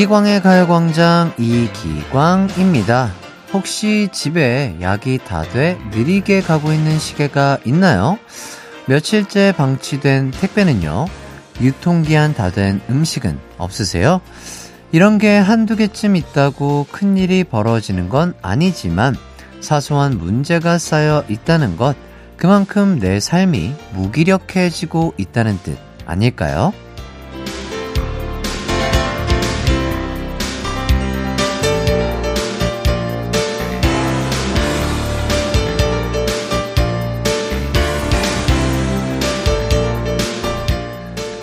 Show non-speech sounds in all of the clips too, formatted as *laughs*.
이기광의 가요광장 이기광입니다. 혹시 집에 약이 다 돼 느리게 가고 있는 시계가 있나요? 며칠째 방치된 택배는요? 유통기한 다 된 음식은 없으세요? 이런 게 한두 개쯤 있다고 큰일이 벌어지는 건 아니지만 사소한 문제가 쌓여 있다는 것, 그만큼 내 삶이 무기력해지고 있다는 뜻 아닐까요?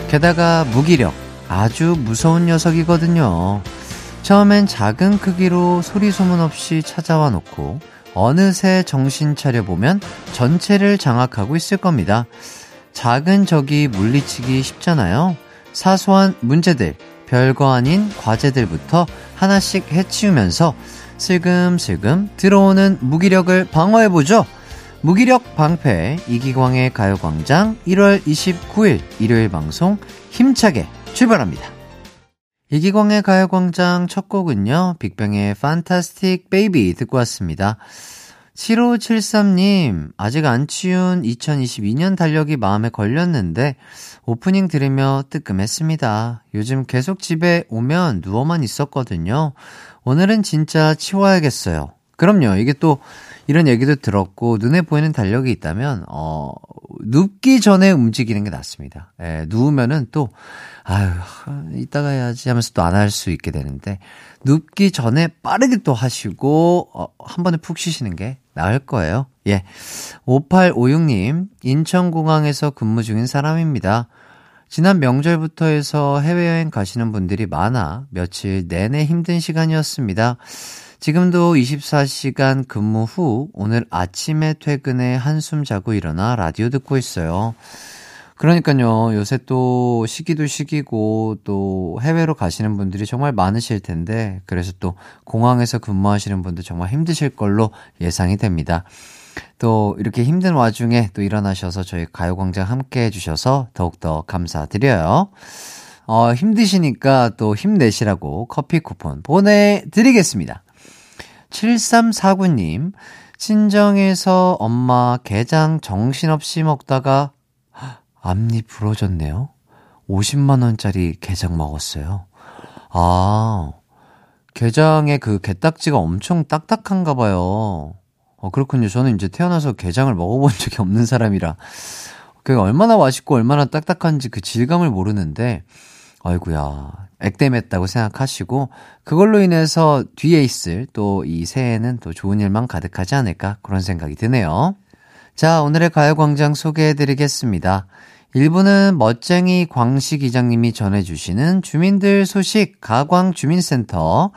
게다가 무기력, 아주 무서운 녀석이거든요. 처음엔 작은 크기로 소리 소문 없이 찾아와 놓고 어느새 정신 차려보면 전체를 장악하고 있을 겁니다. 작은 적이 물리치기 쉽잖아요. 사소한 문제들, 별거 아닌 과제들부터 하나씩 해치우면서 슬금슬금 들어오는 무기력을 방어해보죠. 무기력 방패 이기광의 가요광장 1월 29일 일요일 방송 힘차게 출발합니다. 이기광의 가요광장 첫 곡은요, 빅뱅의 판타스틱 베이비 듣고 왔습니다. 7573님, 아직 안 치운 2022년 달력이 마음에 걸렸는데, 오프닝 들으며 뜨끔했습니다. 요즘 계속 집에 오면 누워만 있었거든요. 오늘은 진짜 치워야겠어요. 그럼요, 이게 또 이런 얘기도 들었고 눈에 보이는 달력이 있다면 어 눕기 전에 움직이는 게 낫습니다. 예, 누우면은 또 아유 이따가 해야지 하면서 또 안 할 수 있게 되는데 눕기 전에 빠르게 또 하시고 어, 한 번에 푹 쉬시는 게 나을 거예요. 예. 5856님 인천공항에서 근무 중인 사람입니다. 지난 명절부터 해서 해외여행 가시는 분들이 많아 며칠 내내 힘든 시간이었습니다. 지금도 24시간 근무 후 오늘 아침에 퇴근해 한숨 자고 일어나 라디오 듣고 있어요. 그러니까요, 요새 또 시기도 시기고 또 해외로 가시는 분들이 정말 많으실 텐데, 그래서 또 공항에서 근무하시는 분들 정말 힘드실 걸로 예상이 됩니다. 또 이렇게 힘든 와중에 또 일어나셔서 저희 가요광장 함께 해주셔서 더욱더 감사드려요. 어, 힘드시니까 또 힘내시라고 커피 쿠폰 보내드리겠습니다. 7349님, 친정에서 엄마 게장 정신없이 먹다가 앞니 부러졌네요. 50만원짜리 게장 먹었어요. 아, 게장의 그 게딱지가 엄청 딱딱한가 봐요. 어, 그렇군요. 저는 이제 태어나서 게장을 먹어본 *laughs* 적이 없는 사람이라. 그게 얼마나 맛있고 얼마나 딱딱한지 그 질감을 모르는데, 아이구야 액땜했다고 생각하시고 그걸로 인해서 뒤에 있을 또 이 새해에는 또 좋은 일만 가득하지 않을까 그런 생각이 드네요. 자, 오늘의 가요광장 소개해드리겠습니다. 1부는 멋쟁이 광식 이장님이 전해주시는 주민들 소식 가광주민센터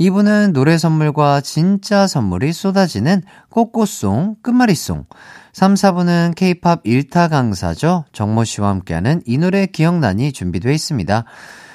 2부는 노래 선물과 진짜 선물이 쏟아지는 꽃꽃송 끝말잇송 3, 4부는 케이팝 1타 강사죠. 정모 씨와 함께하는 이 노래 기억나니 준비되어 있습니다.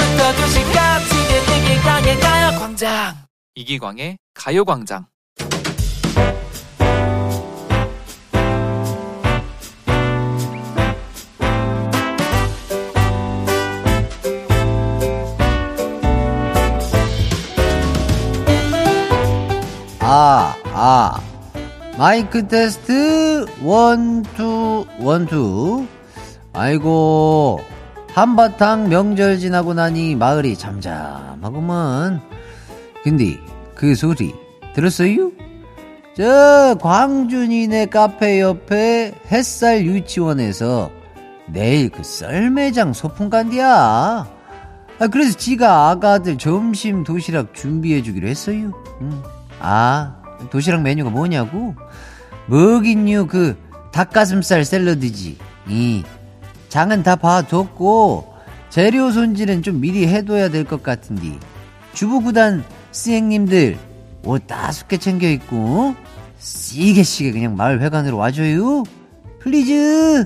12시부터 2시까지 이기광의 가요광장 이기광의 가요광장 아, 아. 마이크 테스트, 원, 투, 원, 투. 아이고, 한바탕 명절 지나고 나니 마을이 잠잠하구먼. 근데 그 소리 들었어요? 저 광준이네 카페 옆에 햇살 유치원에서 내일 그 썰매장 소풍 간디야. 아, 그래서 지가 아가들 점심 도시락 준비해 주기로 했어요. 응. 아, 도시락 메뉴가 뭐냐고? 먹긴요, 그 닭가슴살 샐러드지. 이 장은 다 봐뒀고 재료 손질은 좀 미리 해둬야 될 것 같은데 주부구단 스행님들 옷 따숩게 챙겨 입고 싸게 싸게 그냥 마을 회관으로 와줘요. please.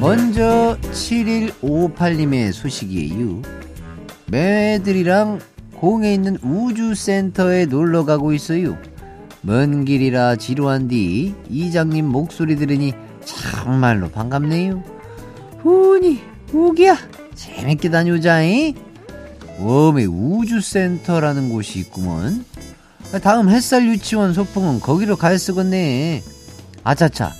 먼저 7158님의 소식이에요. 매들이랑 공에 있는 우주센터에 놀러 가고 있어요. 먼 길이라 지루한 뒤 이장님 목소리 들으니 정말로 반갑네요. 훈이 우기야 재밌게 다녀오자잉. 웜에 우주센터라는 곳이 있구먼. 다음 햇살 유치원 소풍은 거기로 쓰겠네. 아차차.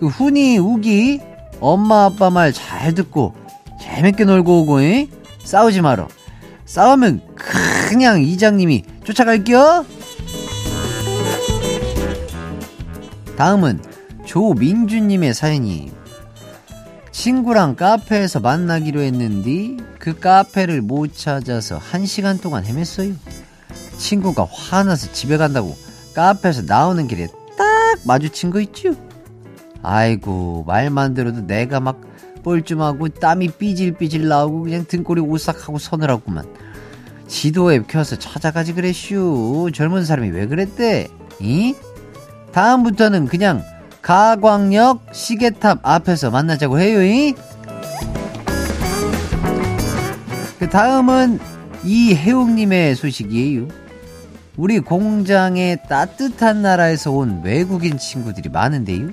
그 훈이 우기 엄마 아빠 말 잘 듣고 재밌게 놀고 오고 잉? 싸우지 마라. 싸우면 그냥 이장님이 쫓아갈게요. 다음은 조민주님의 사연이 친구랑 카페에서 만나기로 했는데 그 카페를 못 찾아서 한 시간 동안 헤맸어요. 친구가 화나서 집에 간다고 카페에서 나오는 길에 딱 마주친 거 있죠? 아이고 말만 들어도 내가 막 뻘쭘하고 땀이 삐질삐질 나오고 그냥 등골이 오싹하고 서늘하구만. 지도에 켜서 찾아가지 그랬슈. 젊은 사람이 왜 그랬대? 이? 다음부터는 그냥 가광역 시계탑 앞에서 만나자고 해요. 이? 그 다음은 이혜웅님의 소식이에요. 우리 공장에 따뜻한 나라에서 온 외국인 친구들이 많은데요.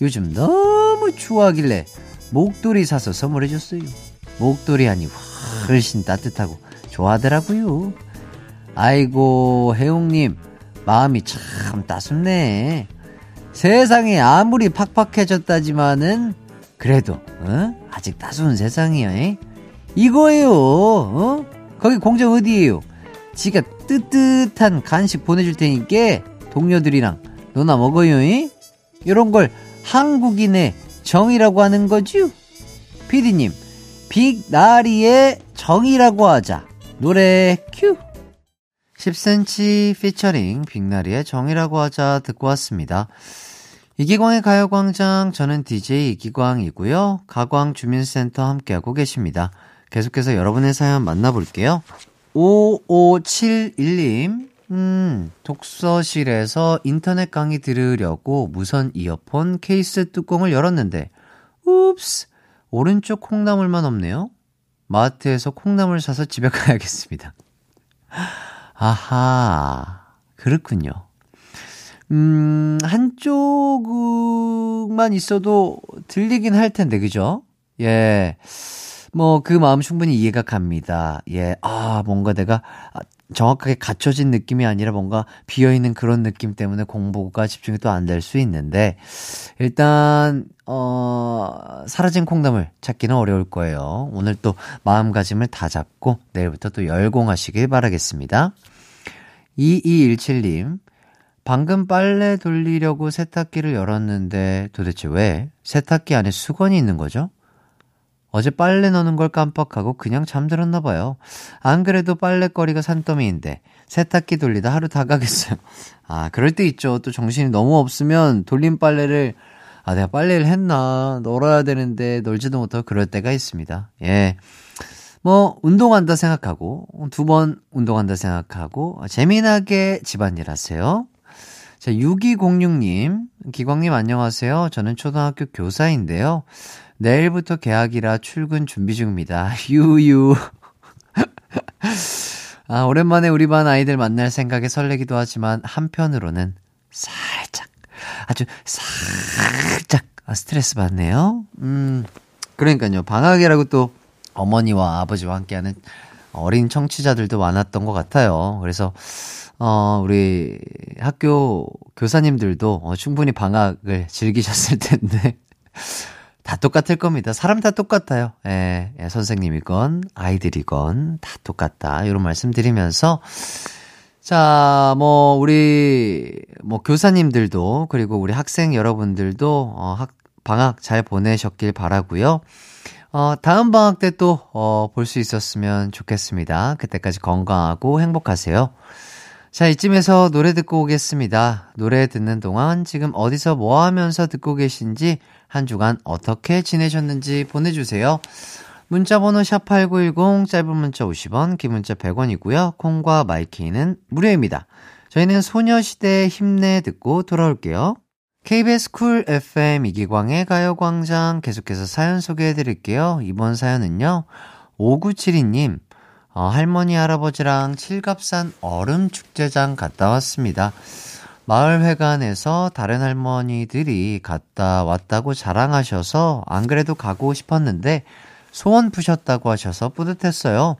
요즘 너무 추워하길래 목도리 사서 선물해 줬어요. 목도리 하니 훨씬 따뜻하고 좋아하더라고요. 아이고, 혜웅님, 마음이 참 따숩네. 세상이 아무리 팍팍해졌다지만은, 그래도, 어? 아직 따스운 세상이야, 에? 이거예요, 어? 거기 공장 어디에요? 지가 뜨뜻한 간식 보내줄 테니까, 동료들이랑 너나 먹어요, 에? 이런 걸 한국인의 정이라고 하는 거죠? 피디님, 빅나리의 정이라고 하자. 노래 큐! 10cm 피처링 빅나리의 정이라고 하자 듣고 왔습니다. 이기광의 가요광장, 저는 DJ 이기광이고요. 가광 주민센터 함께하고 계십니다. 계속해서 여러분의 사연 만나볼게요. 5571님, 음, 독서실에서 인터넷 강의 들으려고 무선 이어폰 케이스 뚜껑을 열었는데, 웁스! 오른쪽 콩나물만 없네요? 마트에서 콩나물 사서 집에 *laughs* 가야겠습니다. 아하, 그렇군요. 음, 한쪽만 있어도 들리긴 할 텐데, 그죠? 예. 뭐, 그 마음 충분히 이해가 갑니다. 예. 아, 뭔가 내가 정확하게 갖춰진 느낌이 아니라 뭔가 비어있는 그런 느낌 때문에 공부가 집중이 또 안 될 수 있는데, 일단, 어, 사라진 콩나물 찾기는 어려울 거예요. 오늘 또 마음가짐을 다 잡고 내일부터 또 열공하시길 바라겠습니다. 2217님, 방금 빨래 돌리려고 세탁기를 열었는데 도대체 왜 세탁기 안에 수건이 있는 거죠? 어제 빨래 넣는 걸 깜빡하고 그냥 잠들었나 봐요. 안 그래도 빨래거리가 산더미인데 세탁기 돌리다 하루 다 가겠어요. *laughs* 아, 그럴 때 있죠. 또 정신이 너무 없으면 돌린 빨래를 아, 내가 빨래를 했나 널어야 되는데 널지도 못하고 그럴 때가 있습니다. 예. 뭐 운동한다 생각하고 두 번 운동한다 생각하고 재미나게 집안일 하세요. 자, 6206님, 기광님 안녕하세요. 저는 초등학교 교사인데요. 내일부터 개학이라 출근 준비 중입니다. *laughs* 유유. *laughs* 아, 오랜만에 우리 반 아이들 만날 생각에 설레기도 하지만 한편으로는 살짝, 아주 살짝 아, 스트레스 받네요. 음, 그러니까요. 방학이라고 또 어머니와 아버지와 함께하는 어린 청취자들도 많았던 것 같아요. 그래서, 어, 우리 학교 교사님들도 어, 충분히 방학을 즐기셨을 텐데, *laughs* 다 똑같을 겁니다. 사람 다 똑같아요. 예, 예, 선생님이건 아이들이건 다 똑같다. 이런 말씀 드리면서 자, 뭐 우리 뭐 교사님들도 그리고 우리 학생 여러분들도 어, 학 방학 잘 보내셨길 바라고요. 어, 다음 방학 때 또, 어, 볼 수 있었으면 좋겠습니다. 그때까지 건강하고 행복하세요. 자, 이쯤에서 노래 듣고 오겠습니다. 노래 듣는 동안 지금 어디서 뭐 하면서 듣고 계신지 한 주간 어떻게 지내셨는지 보내주세요. 문자번호 샵8910, 짧은 문자 50원, 긴 문자 100원이고요. 콩과 마이케이는 무료입니다. 저희는 소녀시대 힘내 듣고 돌아올게요. KBS 쿨 FM 이기광의 가요광장 계속해서 사연 소개해 드릴게요. 이번 사연은요, 5972님, 어, 할머니, 할아버지랑 칠갑산 얼음 축제장 갔다 왔습니다. 마을 회관에서 다른 할머니들이 갔다 왔다고 자랑하셔서 안 그래도 가고 싶었는데 소원 푸셨다고 하셔서 뿌듯했어요.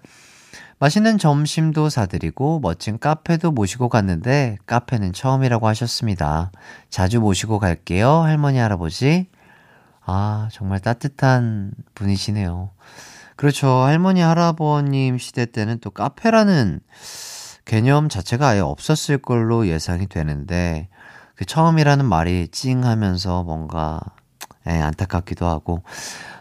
맛있는 점심도 사드리고 멋진 카페도 모시고 갔는데 카페는 처음이라고 하셨습니다. 자주 모시고 갈게요, 할머니, 할아버지. 아, 정말 따뜻한 분이시네요. 그렇죠. 할머니, 할아버님 시대 때는 또 카페라는 개념 자체가 아예 없었을 걸로 예상이 되는데, 그 처음이라는 말이 찡 하면서 뭔가, 예, 안타깝기도 하고,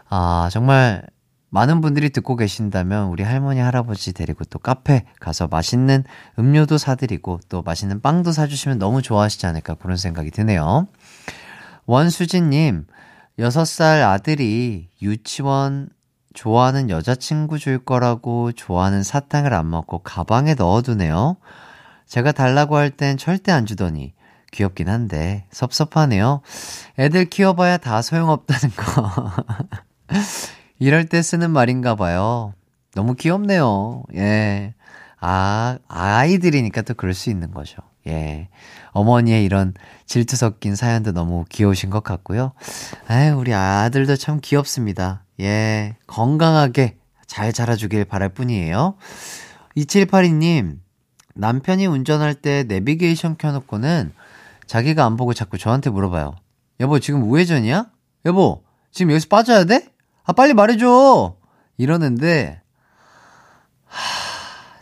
아, 정말 많은 분들이 듣고 계신다면 우리 할머니, 할아버지 데리고 또 카페 가서 맛있는 음료도 사드리고 또 맛있는 빵도 사주시면 너무 좋아하시지 않을까 그런 생각이 드네요. 원수진님, 6살 아들이 유치원 좋아하는 여자친구 줄 거라고 좋아하는 사탕을 안 먹고 가방에 넣어두네요. 제가 달라고 할 땐 절대 안 주더니 귀엽긴 한데 섭섭하네요. 애들 키워봐야 다 소용없다는 거. *laughs* 이럴 때 쓰는 말인가 봐요. 너무 귀엽네요. 예. 아, 아이들이니까 또 그럴 수 있는 거죠. 예. 어머니의 이런 질투 섞인 사연도 너무 귀여우신 것 같고요. 아유, 우리 아들도 참 귀엽습니다. 예, 건강하게 잘 자라주길 바랄 뿐이에요. 2782님, 남편이 운전할 때 내비게이션 켜놓고는 자기가 안 보고 자꾸 저한테 물어봐요. 여보, 지금 우회전이야? 여보, 지금 여기서 빠져야 돼? 아, 빨리 말해줘! 이러는데, 하,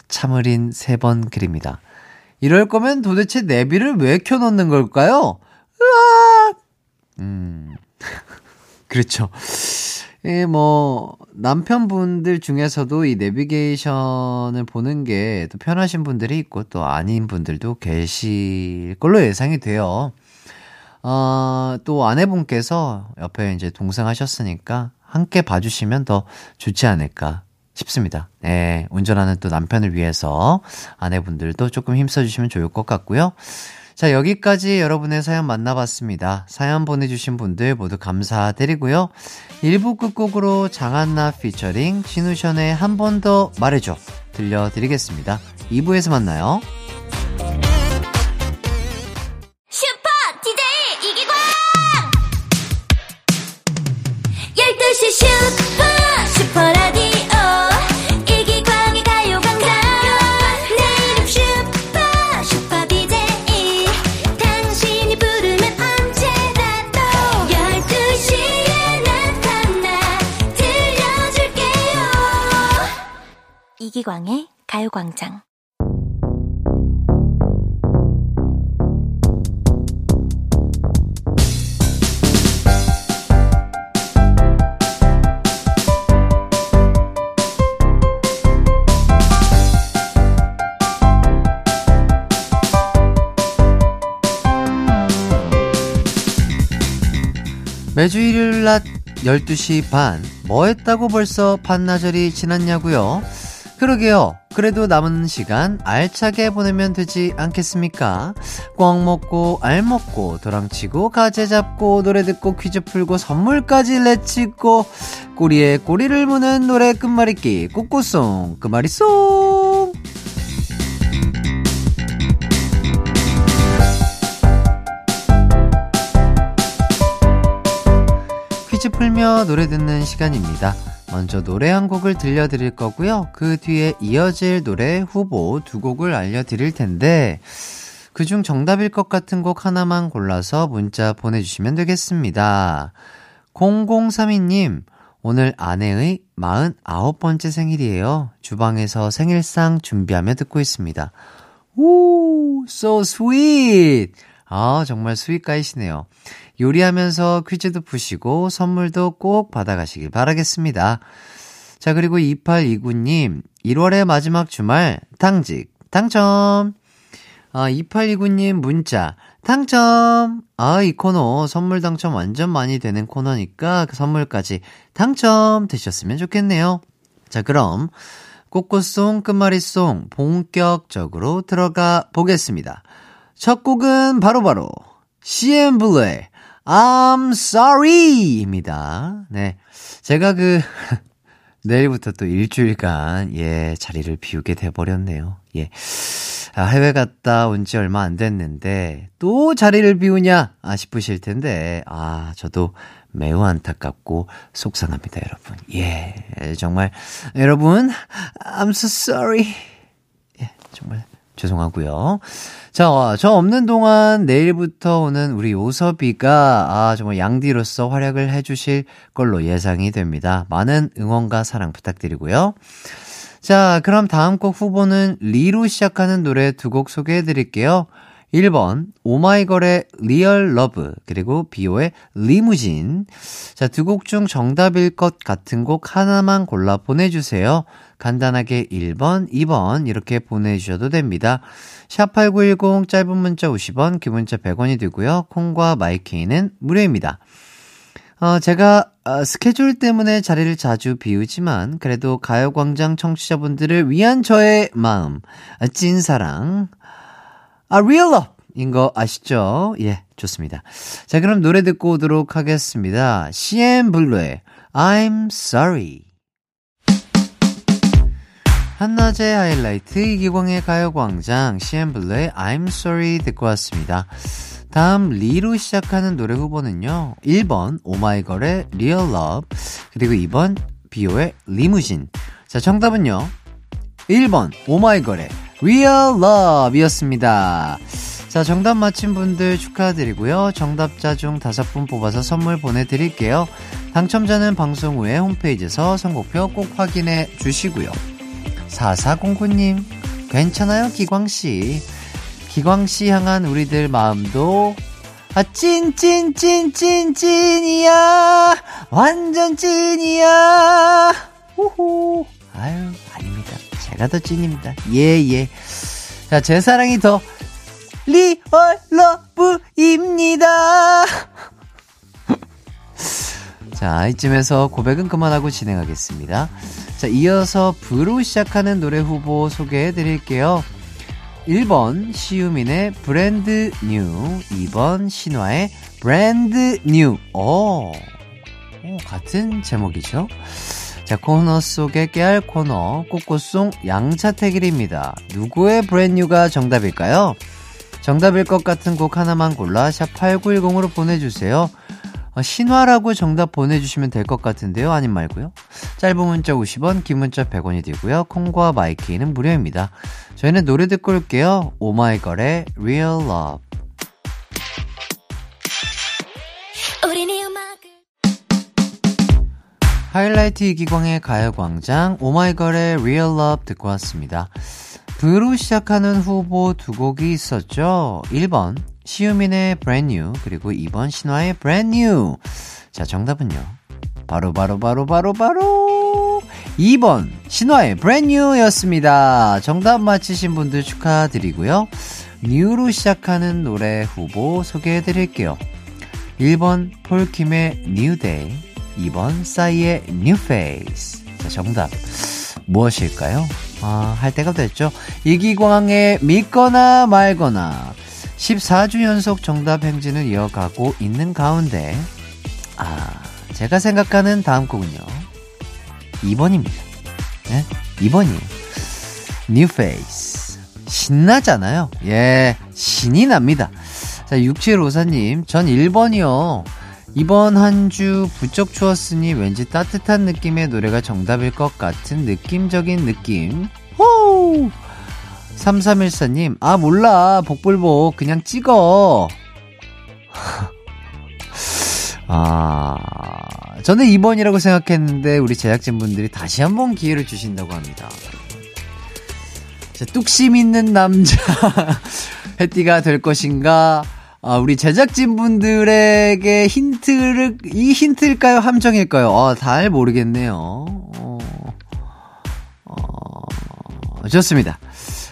참을인 세 번 그립니다. 이럴 거면 도대체 내비를 왜 켜놓는 걸까요? 으아! 음, *laughs* 그렇죠. 예, 뭐, 남편분들 중에서도 이 내비게이션을 보는 게 또 편하신 분들이 있고 또 아닌 분들도 계실 걸로 예상이 돼요. 어, 또 아내분께서 옆에 이제 동생 하셨으니까 함께 봐주시면 더 좋지 않을까 싶습니다. 예, 운전하는 또 남편을 위해서 아내분들도 조금 힘써주시면 좋을 것 같고요. 자, 여기까지 여러분의 사연 만나봤습니다. 사연 보내주신 분들 모두 감사드리고요. 1부 끝곡으로 장한나 피처링 신우션의 한 번 더 말해줘 들려드리겠습니다. 2부에서 만나요. 이기광의 가요광장 매주 일요일 낮 12시 반, 뭐 했다고 벌써 반나절이 지났냐고요? 그러게요. 그래도 남은 시간 알차게 보내면 되지 않겠습니까? 꽝 먹고, 알 먹고, 도랑치고, 가재 잡고, 노래 듣고, 퀴즈 풀고, 선물까지 내치고, 꼬리에 꼬리를 무는 노래 끝말잇기, 꼬꼬송, 끝말잇송! 풀며 노래 듣는 시간입니다. 먼저 노래 한 곡을 들려드릴 거고요. 그 뒤에 이어질 노래 후보 두 곡을 알려드릴 텐데, 그중 정답일 것 같은 곡 하나만 골라서 문자 보내주시면 되겠습니다. 0032님, 오늘 아내의 49번째 생일이에요. 주방에서 생일상 준비하며 듣고 있습니다. 오, so sweet! 아, 정말 스윗가이시네요. 요리하면서 퀴즈도 푸시고 선물도 꼭 받아가시길 바라겠습니다. 자, 그리고 2829님, 1월의 마지막 주말, 당직, 당첨! 아, 2829님 문자. 당첨! 아, 이 코너 선물 당첨 완전 많이 되는 코너니까 그 선물까지 당첨 되셨으면 좋겠네요. 자, 그럼 꽃꽃송 끝말잇송 본격적으로 들어가 보겠습니다. 첫 곡은 바로바로 CN블루의 I'm sorry! 입니다. 네. 제가 그, *laughs* 내일부터 또 일주일간, 예, 자리를 비우게 돼버렸네요. 예. 아, 해외 갔다 온 지 얼마 안 됐는데, 또 자리를 비우냐? 아, 싶으실 텐데, 아, 저도 매우 안타깝고 속상합니다, 여러분. 예, 정말, 여러분, I'm so sorry. 예, 정말 죄송하고요. 자, 어, 저 없는 동안 내일부터 오는 우리 요섭이가 아, 정말 양디로서 활약을 해주실 걸로 예상이 됩니다. 많은 응원과 사랑 부탁드리고요. 자, 그럼 다음 곡 후보는 리로 시작하는 노래 두 곡 소개해 드릴게요. 1번 오마이걸의 Real Love 그리고 비오의 리무진. 자 두 곡 중 정답일 것 같은 곡 하나만 골라 보내주세요. 간단하게 1번 2번 이렇게 보내주셔도 됩니다. 샵8910 짧은 문자 50원 긴 문자 100원이 되고요. 콩과 마이케이는 무료입니다. 어, 제가 어, 스케줄 때문에 자리를 자주 비우지만 그래도 가요광장 청취자분들을 위한 저의 마음 찐사랑 아, real love! 인거 아시죠? 예, 좋습니다. 자, 그럼 노래 듣고 오도록 하겠습니다. CN블루의 I'm sorry. 한낮의 하이라이트 이기광의 가요광장 CN블루의 I'm sorry 듣고 왔습니다. 다음 리로 시작하는 노래 후보는요. 1번 오마이걸의 Real Love 그리고 2번 비오의 리무진. 자, 정답은요. 1번 오마이걸의 Real Love 이었습니다. 자, 정답 맞힌 분들 축하드리고요. 정답자 중 다섯 분 뽑아서 선물 보내드릴게요. 당첨자는 방송 후에 홈페이지에서 선곡표 꼭 확인해 주시고요. 4409님, 괜찮아요, 기광씨. 기광씨 향한 우리들 마음도 아, 찐, 찐, 찐, 찐, 찐이야. 완전 찐이야. 호호. 아유. 제가 더 찐입니다. 예, 예. 자, 제 사랑이 더 real love입니다. *laughs* 자, 이쯤에서 고백은 그만하고 진행하겠습니다. 자, 이어서 브로 시작하는 노래 후보 소개해 드릴게요. 1번 시우민의 Brand New, 2번 신화의 Brand New. 오, 오 같은 제목이죠. 자, 코너 속의 깨알 코너, 꽃꽃송 양차태길입니다. 누구의 브랜뉴가 정답일까요? 정답일 것 같은 곡 하나만 골라 샵8910으로 보내주세요. 어, 신화라고 정답 보내주시면 될 것 같은데요. 아님 말고요. 짧은 문자 50원, 긴 문자 100원이 되고요. 콩과 마이케이는 무료입니다. 저희는 노래 듣고 올게요. 오마이걸의 Real Love. 하이라이트 이기광의 가요광장 오마이걸의 Real Love 듣고 왔습니다. 브로 시작하는 후보 두 곡이 있었죠. 1번 시우민의 Brand New 그리고 2번 신화의 Brand New. 자 정답은요. 바로 바로 바로 바로 바로 2번 신화의 Brand New였습니다. 정답 맞히신 분들 축하드리고요. New로 시작하는 노래 후보 소개해드릴게요. 1번 폴킴의 New Day 2번 싸이의 New Face. 자, 정답. 무엇일까요? 아, 할 때가 됐죠. 이기광의 믿거나 말거나. 14주 연속 정답 행진을 이어가고 있는 가운데, 아, 제가 생각하는 다음 곡은요. 2번입니다. 네? 2번이에요. New Face. 신나잖아요. 예, 신이 납니다. 자, 6754님, 전 1번이요. 이번 한 주 부쩍 추웠으니 왠지 따뜻한 느낌의 노래가 정답일 것 같은 느낌적인 느낌. 호! 3314님, 아, 몰라. 복불복. 그냥 찍어. *laughs* 아, 저는 2번이라고 생각했는데, 우리 제작진분들이 다시 한번 기회를 주신다고 합니다. 자, 뚝심 있는 남자. *laughs* 해띠가 될 것인가? 아, 우리 제작진 분들에게 힌트를, 이 힌트일까요? 함정일까요? 아, 잘 모르겠네요. 어, 어, 좋습니다.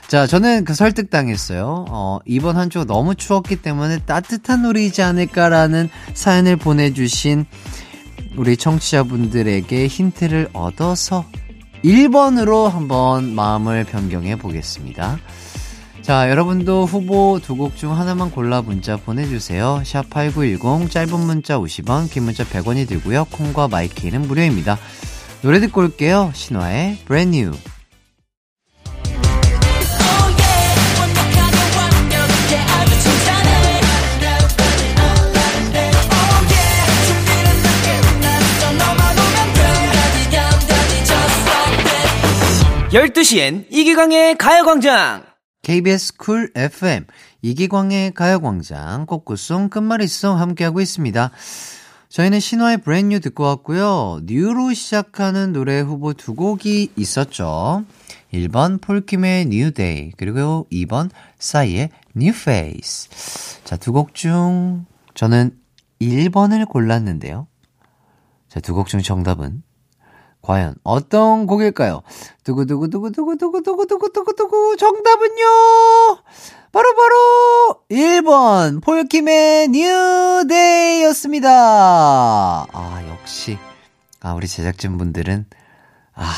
자, 저는 그 설득당했어요. 어, 이번 한 주 너무 추웠기 때문에 따뜻한 노래이지 않을까라는 사연을 보내주신 우리 청취자분들에게 힌트를 얻어서 1번으로 한번 마음을 변경해 보겠습니다. 자, 여러분도 후보 두 곡 중 하나만 골라 문자 보내주세요. 샵 8910, 짧은 문자 50원, 긴 문자 100원이 들고요. 콩과 마이케이는 무료입니다. 노래 듣고 올게요. 신화의 Brand New. 열두 시엔 이기광의 가요광장! KBS 쿨 FM 이기광의 가요광장 꼬꼬송 끝말잇송 함께하고 있습니다. 저희는 신화의 Brand New 듣고 왔고요. 뉴로 시작하는 노래 후보 두 곡이 있었죠. 1번 폴킴의 Day 그리고 2번 싸이의 New Face. 자, 두 곡 중 저는 1번을 골랐는데요. 자, 두 곡 중 정답은 과연 어떤 곡일까요? 두구두구두구두구두구두구두구두구 정답은요! 바로 바로 1번 폴킴의 뉴데이였습니다. 아, 역시. 아, 우리 제작진분들은 아,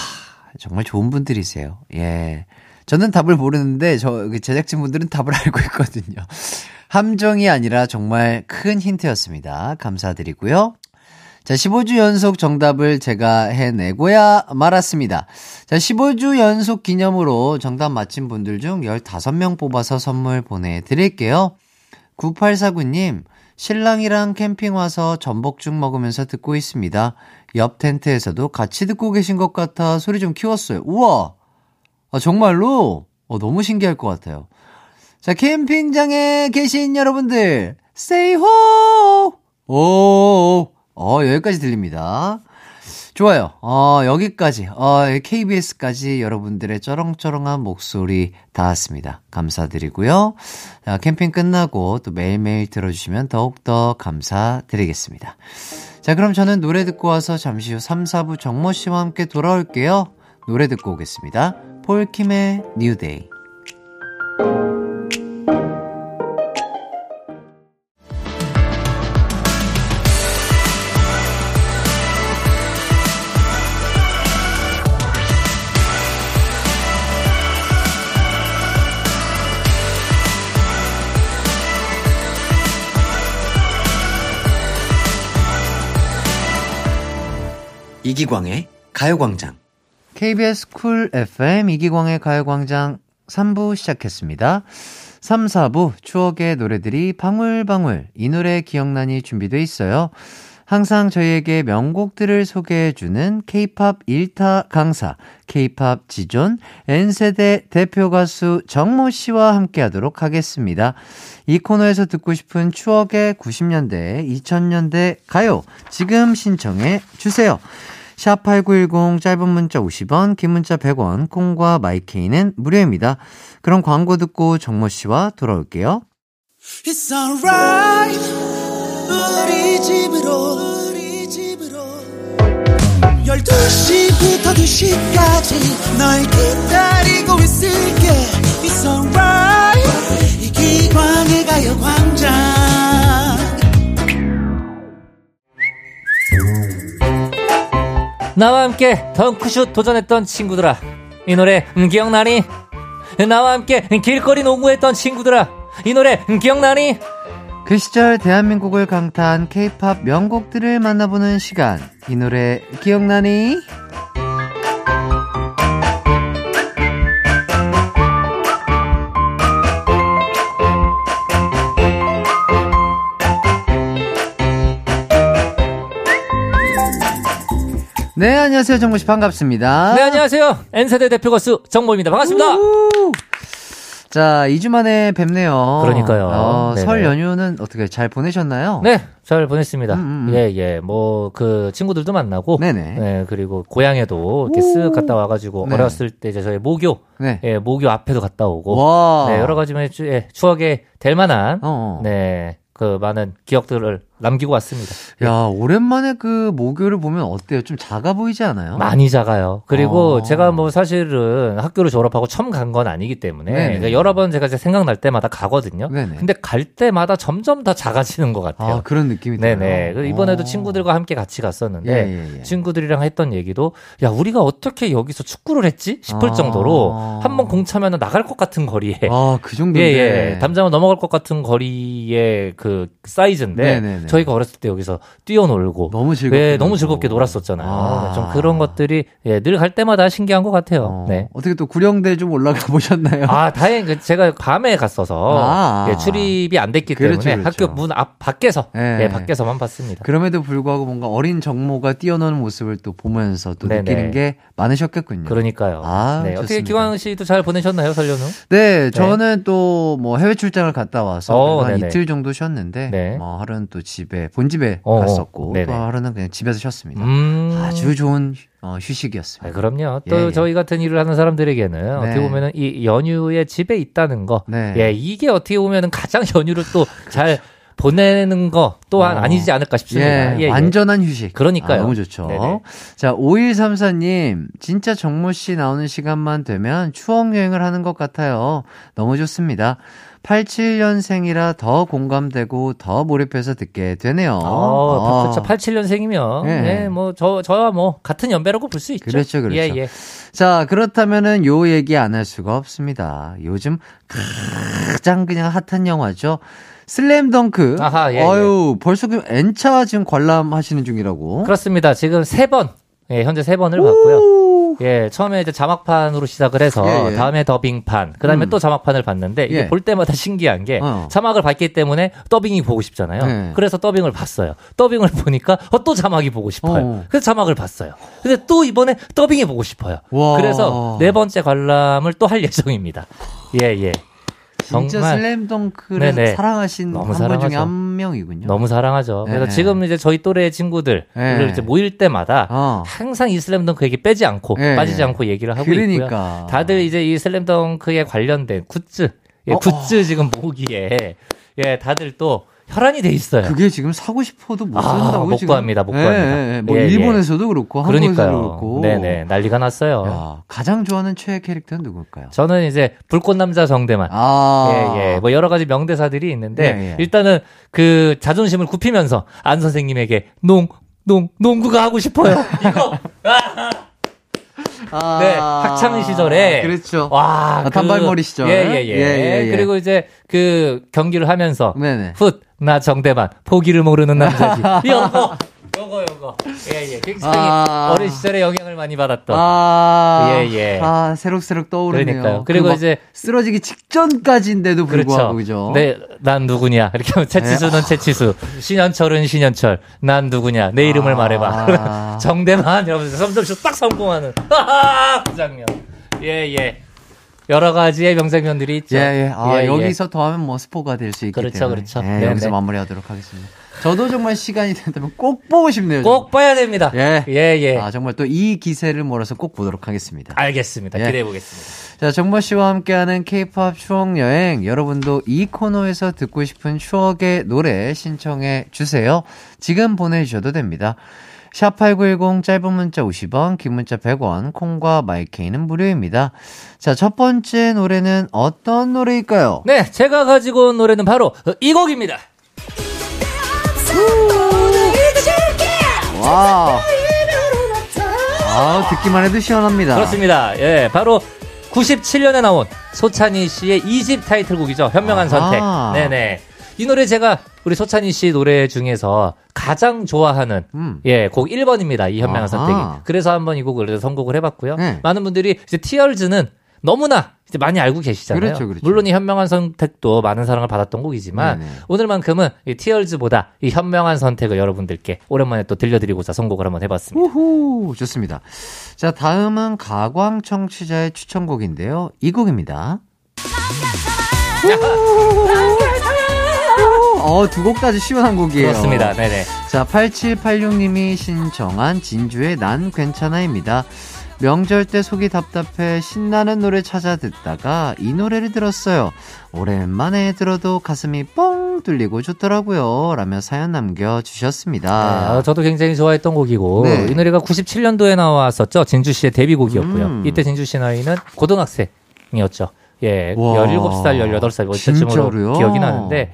정말 좋은 분들이세요. 예. 저는 답을 모르는데 저 제작진분들은 답을 *laughs* 알고 있거든요. 함정이 아니라 정말 큰 힌트였습니다. 감사드리고요. 자, 15주 연속 정답을 제가 해내고야 말았습니다. 자, 15주 연속 기념으로 정답 맞힌 분들 중 15명 뽑아서 선물 보내드릴게요. 9849님, 신랑이랑 캠핑 와서 전복죽 먹으면서 듣고 있습니다. 옆 텐트에서도 같이 듣고 계신 것 같아 소리 좀 키웠어요. 우와! 아, 정말로? 어, 너무 신기할 것 같아요. 자, 캠핑장에 계신 여러분들, say ho! 오, 어, 여기까지 들립니다. 좋아요. 어, 여기까지, 어, KBS까지 여러분들의 쩌렁쩌렁한 목소리 닿았습니다. 감사드리고요. 자, 캠핑 끝나고 또 매일매일 들어주시면 더욱더 감사드리겠습니다. 자, 그럼 저는 노래 듣고 와서 잠시 후 3, 4부 정모 씨와 함께 돌아올게요. 노래 듣고 오겠습니다. 폴킴의 뉴데이. 이기광의 가요광장. KBS 쿨 FM 이기광의 가요광장 3부 시작했습니다. 3, 4부 추억의 노래들이 방울방울 이 노래 기억나니 준비돼 있어요. 항상 저희에게 명곡들을 소개해주는 K-팝 1타 강사, K-팝 지존, N세대 대표 가수 정모 씨와 함께 하도록 하겠습니다. 이 코너에서 듣고 싶은 추억의 90년대, 2000년대 가요, 지금 신청해 주세요. 샵8910 짧은 문자 50원, 긴 문자 100원, 콩과 마이케이는 무료입니다. 그럼 광고 듣고 정모 씨와 돌아올게요. It's alright. 우리 집으로 우리 집으로. 12시부터 2시까지 널 기다리고 있을게. It's alright. 이기광의 가요광장 나와 함께 덩크슛 도전했던 친구들아 이 노래 음, 기억나니? 나와 함께 길거리 농구했던 친구들아 이 노래 음, 기억나니? 그 시절 대한민국을 강타한 K-팝 명곡들을 만나보는 시간. 이 노래 기억나니? 네, 안녕하세요. 정모 씨 반갑습니다. 네 안녕하세요 N세대 대표 가수 정모입니다 반갑습니다. 자, 2주 만에 뵙네요. 그러니까요. 어. 설 연휴는 어떻게 잘 보내셨나요? 네 잘 보냈습니다 음, 음, 음. 예예 뭐 그 친구들도 만나고 네네. 네 그리고 고향에도 이렇게 쓱 갔다 와가지고 네. 어렸을 때 이제 저희 모교 네. 예 모교 앞에도 갔다 오고 와. 네 여러 가지 추, 예, 추억에 될 만한 어, 어. 네 그 많은 기억들을 남기고 왔습니다. 야, 오랜만에 그 모교를 보면 어때요? 좀 작아 보이지 않아요? 많이 작아요. 그리고 어. 제가 뭐 사실은 학교를 졸업하고 처음 간 건 아니기 때문에. 그러니까 여러 번 제가 생각날 때마다 가거든요. 네네. 근데 갈 때마다 점점 더 작아지는 것 같아요. 아, 그런 느낌이. 네네. 그래서 이번에도 어. 친구들과 함께 같이 갔었는데 예, 예, 예. 친구들이랑 했던 얘기도 야 우리가 어떻게 여기서 축구를 했지 싶을 아. 정도로 한 번 공 차면 나갈 것 같은 거리에 아, 그 예, 정도인데. 예. 담장을 넘어갈 것 같은 거리의 그 사이즈인데 네네네. 저희가 어렸을 때 여기서 뛰어놀고 너무 즐겁게 예, 너무. 즐겁게 놀았었잖아요. 아. 좀 그런 것들이 예, 늘 갈 때마다 신기한 것 같아요. 어, 네. 어떻게 또 구령대 좀 올라가 보셨나요? 아, 다행 히 제가 밤에 갔어서 아. 예, 출입이 안 됐기 그렇죠, 때문에 그렇죠. 학교 문 앞 밖에서 예. 예, 밖에서만 봤습니다. 그럼에도 불구하고 뭔가 어린 정모가 뛰어노는 모습을 또 보면서 또 네네. 느끼는 게 많으셨겠군요. 그러니까요. 아, 네, 어떻게. 기광 씨도 잘 보내셨나요, 설련우? 네, 저는 또뭐 해외 출장을 갔다 와서 어, 한 네네. 이틀 정도 쉬었는데 네. 뭐 하루는 또 집에 본집에 어, 갔었고 네네. 또 하루는 그냥 집에서 쉬었습니다. 음. 아주 좋은 어, 아, 휴식이었습니다. 그럼요. 또 예, 예. 저희 같은 일을 하는 사람들에게는 어떻게 보면은 이 연휴에 집에 있다는 거, 네. 예, 이게 어떻게 보면은 가장 연휴를 또잘 보내는 거 또한 어. 아니지 않을까 싶습니다. 예, 예, 예. 완전한 휴식. 그러니까요. 아, 너무 좋죠. 네네. 자, 5134님, 진짜 정모 씨 나오는 시간만 되면 추억 여행을 하는 것 같아요. 너무 좋습니다. 87년생이라 더 공감되고 더 몰입해서 듣게 되네요. 어, 아. 그렇죠. 87년생이면, 예. 예, 뭐, 저, 저와 뭐, 같은 연배라고 볼 수 있죠. 그렇죠, 그렇죠. 예, 예. 자, 그렇다면은 요 얘기 안 할 수가 없습니다. 요즘 가장 그냥 핫한 영화죠. 슬램덩크. 아하, 예, 어유 벌써 그 N차 지금 관람하시는 중이라고. 그렇습니다. 지금 세 번, 예, 현재 세 번을 봤고요. 예, 처음에 이제 자막판으로 시작을 해서 예, 예. 다음에 더빙판, 그 다음에 음. 또 자막판을 봤는데 이게 예. 볼 때마다 신기한 게 어. 자막을 봤기 때문에 더빙이 보고 싶잖아요. 네. 그래서 더빙을 봤어요. 더빙을 보니까 어, 또 자막이 보고 싶어요. 어. 그래서 자막을 봤어요. 근데 또 이번에 더빙이 보고 싶어요. 와. 그래서 네 번째 관람을 또 할 예정입니다. 예, 예. 진짜 정말 슬램덩크를 네네. 사랑하신 너무 한 분 중에. 한 명이군요. 너무 사랑하죠. 그래서 네. 지금 이제 저희 또래 친구들 네. 이제 모일 때마다 어. 항상 이 슬램덩크 얘기 빼지 않고 네. 빠지지 않고 얘기를 하고 그러니까. 있고요. 다들 이제 이 슬램덩크에 관련된 굿즈, 예, 어, 굿즈 지금 모으기에 예, 다들 또 혈안이 돼 있어요. 그게 지금 사고 싶어도 못 아, 산다고 못 지금. 구합니다, 못 예, 구합니다. 예, 예. 뭐 예, 예. 일본에서도 그렇고 한국에서도. 그렇고. 네네 난리가 났어요. 야, 가장 좋아하는 최애 캐릭터는 누굴까요? 저는 이제 불꽃 남자 정대만. 아. 예, 예. 뭐 여러 가지 명대사들이 있는데 예, 예. 일단은 그 자존심을 굽히면서 안 선생님에게 농, 농, 농구가 하고 싶어요. *laughs* 이거 아, *laughs* 네, 학창 시절에 그렇죠. 와, 아, 단발머리 시절. 예, 예, 예. 예, 예, 예. 그리고 이제 그 경기를 하면서 네네. 훗, 나 정대만 포기를 모르는 남자지. 요거, 요거, 요거. 예, 예. 굉장히 아. 어린 시절에 영향을 많이 받았던. 아, 예, 예. 아, 새록새록 떠오르네요. 그러니까요. 그 그리고 막 이제- 쓰러지기 직전까지인데도 불구하고 그죠? 네, 난 누구냐. 이렇게 하면 채치수는 채치수, 신현철은 신현철, 난 누구냐. 내 이름을 아. 말해봐. *laughs* 정대만 이러면서 점점씩 딱 성공하는 하하! 그 장면. 예, 예. 여러 가지의 명장면들이 있죠. 예, 예. 아, 예, 예. 여기서 더하면 뭐 스포가 될 수 있기 그렇죠, 때문에. 그렇죠. 예, 네, 여기서 네. 마무리하도록 하겠습니다. 저도 정말 시간이 된다면 꼭 보고 싶네요. 꼭 봐야 됩니다. 예. 예, 예. 아, 정말 또 이 기세를 몰아서 꼭 보도록 하겠습니다. 알겠습니다. 예. 기대해 보겠습니다. 자, 정모 씨와 함께하는 K-pop 추억 여행. 여러분도 이 코너에서 듣고 싶은 추억의 노래 신청해 주세요. 지금 보내주셔도 됩니다. 샵8910 짧은 문자 50원, 긴 문자 100원, 콩과 마이케이는 무료입니다. 자, 첫 번째 노래는 어떤 노래일까요? 네, 제가 가지고 온 노래는 바로 이 곡입니다. 와. 아, 듣기만 해도 시원합니다. 그렇습니다. 예, 바로 97년에 나온 소찬희 씨의 2집 타이틀곡이죠. 현명한 아하. 선택. 네네. 이 노래 제가 우리 소찬희 씨 노래 중에서 가장 좋아하는 음. 예, 곡 1번입니다. 이 현명한 아하. 선택이. 그래서 한번 이 곡을 선곡을 해봤고요. 네. 많은 분들이 이제 티얼즈는 너무나 이제 많이 알고 계시잖아요. 그렇죠, 그렇죠. 물론 이 현명한 선택도 많은 사랑을 받았던 곡이지만 네네. 오늘만큼은 이 티얼즈보다 이 현명한 선택을 여러분들께 오랜만에 또 들려드리고자 선곡을 한번 해봤습니다. 우후, 좋습니다. 자, 다음은 가광 청취자의 추천곡인데요. 이 곡입니다. 어, 두 곡까지 시원한 곡이에요. 그렇습니다. 네네. 자, 8786님이 신청한 진주의 난 괜찮아입니다. 명절 때 속이 답답해 신나는 노래 찾아 듣다가 이 노래를 들었어요. 오랜만에 들어도 가슴이 뽕뻥 뚫리고 좋더라고요. 라며 사연 남겨주셨습니다. 아, 저도 굉장히 좋아했던 곡이고 네. 이 노래가 97년도에 나왔었죠. 진주 씨의 데뷔곡이었고요. 음. 이때 진주 씨 나이는 고등학생이었죠. 예, 와. 17살, 18살 뭐 이때쯤으로? 기억이 나는데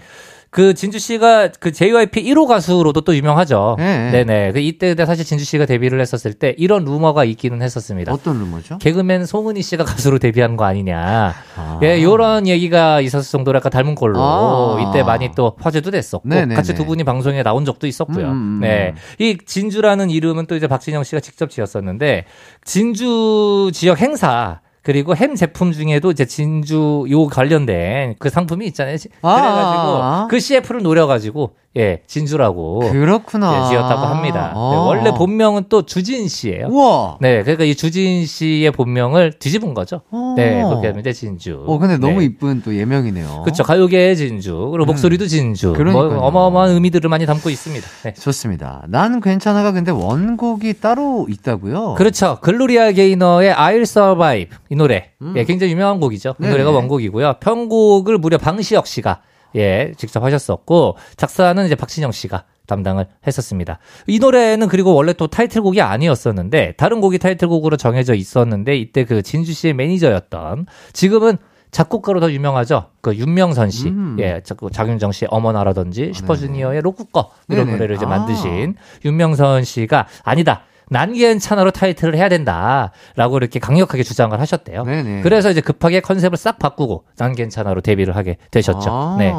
그 진주 씨가 그 JYP 1호 가수로도 또 유명하죠. 네. 네네. 그 이때 사실 진주 씨가 데뷔를 했었을 때 이런 루머가 있기는 했었습니다. 어떤 루머죠? 개그맨 송은이 씨가 가수로 데뷔하는 거 아니냐. 아. 예, 요런 얘기가 있었을 정도로 약간 닮은 꼴로 아. 이때 많이 또 화제도 됐었고 네네네. 같이 두 분이 방송에 나온 적도 있었고요. 음, 음, 음. 네. 이 진주라는 이름은 또 이제 박진영 씨가 직접 지었었는데 진주 지역 행사 그리고 햄 제품 중에도 이제 진주 요 관련된 그 상품이 있잖아요. 아. 그래가지고 그 CF를 노려가지고 예 진주라고 그렇구나. 예, 지었다고 합니다. 네, 아. 원래 본명은 또 주진 씨예요. 우와. 네, 그러니까 이 주진 씨의 본명을 뒤집은 거죠. 어. 네, 그렇게 하면 이제 진주. 어, 근데 너무 네. 이쁜 또 예명이네요. 그렇죠. 가요계의 진주. 그리고 목소리도 진주. 뭐 그러니까요. 어마어마한 의미들을 많이 담고 있습니다. 네. 좋습니다. 난 괜찮아가 근데 원곡이 따로 있다고요? 그렇죠. 글로리아 게이너의 I'll Survive 이 노래. 음. 예, 굉장히 유명한 곡이죠. 이 네네. 노래가 원곡이고요. 편곡을 무려 방시혁 씨가 예, 직접 하셨었고 작사는 이제 박신영 씨가 담당을 했었습니다. 이 노래는 그리고 원래 또 타이틀곡이 아니었었는데 다른 곡이 타이틀곡으로 정해져 있었는데 이때 그 진주 씨의 매니저였던 지금은 작곡가로 더 유명하죠. 그 윤명선 씨, 음. 예, 자꾸 장윤정 씨의 어머나라든지 슈퍼주니어의 로꾸거 이런 네네. 노래를 이제 아. 만드신 윤명선 씨가 아니다. 난 괜찮아로 타이틀을 해야 된다라고 이렇게 강력하게 주장을 하셨대요. 네네. 그래서 이제 급하게 컨셉을 싹 바꾸고 난 괜찮아로 데뷔를 하게 되셨죠. 아. 네.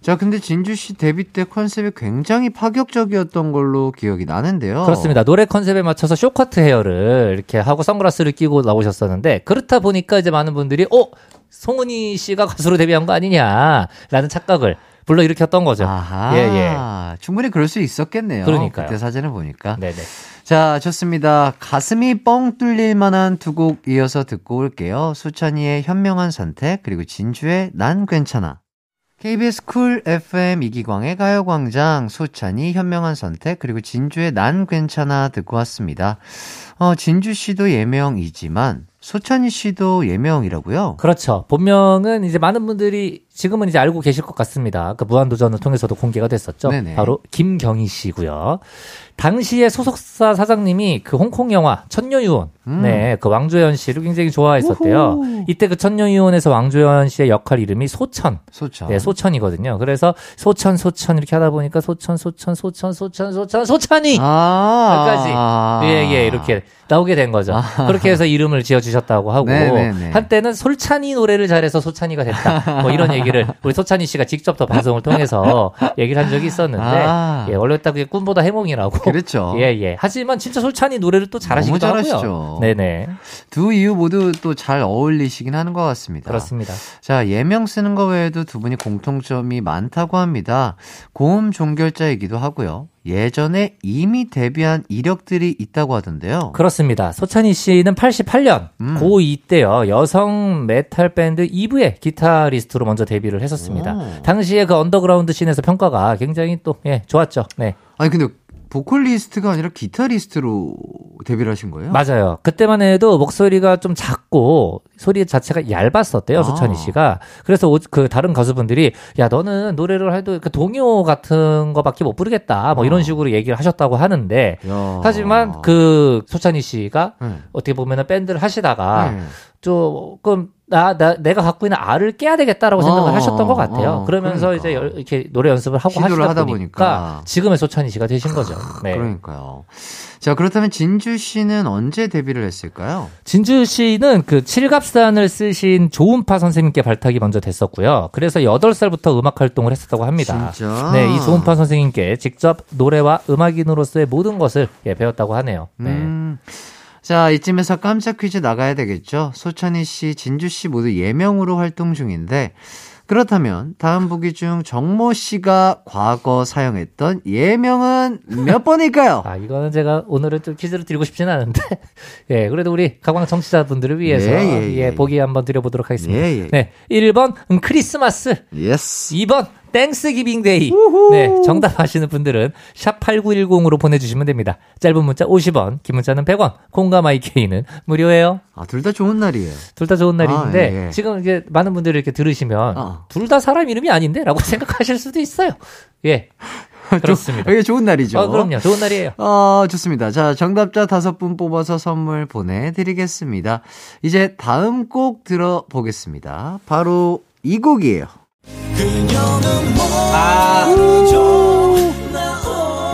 자, 근데 진주 씨 데뷔 때 컨셉이 굉장히 파격적이었던 걸로 기억이 나는데요. 그렇습니다. 노래 컨셉에 맞춰서 쇼커트 헤어를 이렇게 하고 선글라스를 끼고 나오셨었는데 그렇다 보니까 이제 많은 분들이 어 송은이 씨가 가수로 데뷔한 거 아니냐라는 착각을 불러 일으켰던 거죠. 아하. 예, 예. 충분히 그럴 수 있었겠네요. 그러니까요. 그때 사진을 보니까. 네네. 자, 좋습니다. 가슴이 뻥 뚫릴 만한 두 곡 이어서 듣고 올게요. 수찬이의 현명한 선택, 그리고 진주의 난 괜찮아. KBS 쿨 FM 이기광의 가요광장, 수찬이 현명한 선택, 그리고 진주의 난 괜찮아 듣고 왔습니다. 어, 진주 씨도 예명이지만, 수찬이 씨도 예명이라고요? 그렇죠. 본명은 이제 많은 분들이 지금은 이제 알고 계실 것 같습니다. 그 무한도전을 통해서도 공개가 됐었죠. 네네. 바로 김경희 씨고요. 당시에 소속사 사장님이 그 홍콩 영화 천녀유혼, 음. 네, 그 왕조연 씨를 굉장히 좋아했었대요. 우후. 이때 그 천녀유혼에서 왕조연 씨의 역할 이름이 소천, 소천. 네, 소천이거든요. 그래서 소천, 소천 이렇게 하다 보니까 소천, 소천, 소천, 소천, 소천, 소천이 아. 까지 예, 예, 이렇게 나오게 된 거죠. 그렇게 해서 이름을 지어 주셨다고 하고, 네네네. *laughs* 한때는 솔찬이 노래를 잘해서 소찬이가 됐다. 뭐 이런 얘기 *laughs* 를 *laughs* 우리 소찬이 씨가 직접 더 방송을 통해서 *laughs* 얘기를 한 적이 있었는데, 아. 예, 원래 딱 그게 꿈보다 해몽이라고. 그렇죠. *laughs* 예, 예. 하지만 진짜 솔찬이 노래를 또 잘하시기도 하고요. 잘하시죠. 네네. 두 이유 모두 또 잘 어울리시긴 하는 것 같습니다. 그렇습니다. 자, 예명 쓰는 거 외에도 두 분이 공통점이 많다고 합니다. 고음 종결자이기도 하고요. 예전에 이미 데뷔한 이력들이 있다고 하던데요. 그렇습니다. 소찬휘 씨는 88년 음. 고2 때요 여성 메탈 밴드 이브의 기타리스트로 먼저 데뷔를 했었습니다. 오. 당시에 그 언더그라운드 씬에서 평가가 굉장히 또 예, 좋았죠. 네. 아니 근데 보컬리스트가 아니라 기타리스트로 데뷔를 하신 거예요? 맞아요. 그때만 해도 목소리가 좀 작고 소리 자체가 얇았었대요, 아. 소찬휘 씨가. 그래서 오- 그 다른 가수분들이 야 너는 노래를 해도 그 동요 같은 거밖에 못 부르겠다, 뭐 아. 이런 식으로 얘기를 하셨다고 하는데 야. 하지만 그 소찬휘 씨가 네. 어떻게 보면은 밴드를 하시다가 네. 조금 나, 나 내가 갖고 있는 알을 깨야 되겠다라고 생각을 어, 하셨던 것 같아요. 어, 그러면서 그러니까. 이제 열- 이렇게 노래 연습을 하고 하시다 보니까, 보니까. 지금의 소찬희 씨가 되신 거죠. 네. 그러니까요. 자, 그렇다면 진주 씨는 언제 데뷔를 했을까요? 진주 씨는 그 칠갑산을 쓰신 조은파 선생님께 발탁이 먼저 됐었고요. 그래서 8살부터 음악 활동을 했었다고 합니다. 진짜? 네, 이 조은파 선생님께 직접 노래와 음악인으로서의 모든 것을 예, 배웠다고 하네요. 네. 음. 자, 이쯤에서 깜짝 퀴즈 나가야 되겠죠? 소찬휘 씨, 진주 씨 모두 예명으로 활동 중인데, 그렇다면 다음 보기 중 정모 씨가 과거 사용했던 예명은 몇 *laughs* 번일까요? 아, 이거는 제가 오늘은 좀 퀴즈를 드리고 싶진 않은데, *laughs* 예, 그래도 우리 가광 청취자분들을 위해서, 예, 예, 예, 예. 보기 한번 드려보도록 하겠습니다. 예, 예. 네, 1번, 음, 크리스마스. Yes. 2번, Thanksgiving Day. 네, 정답 아시는 분들은 샵 8910으로 보내주시면 됩니다. 짧은 문자 50원, 긴 문자는 100원, 콩감 IK는 무료예요. 아, 둘 다 좋은 날이에요. 둘 다 좋은 날인데, 아, 예, 예. 지금 이제 많은 분들이 이렇게 들으시면, 어. 둘다 사람 이름이 아닌데? 라고 *laughs* 생각하실 수도 있어요. 예. *laughs* 그렇습니다. 이게 좋은 날이죠. 어, 그럼요. 좋은 날이에요. 어, 좋습니다. 자, 정답자 다섯 분 뽑아서 선물 보내드리겠습니다. 이제 다음 곡 들어보겠습니다. 바로 이 곡이에요.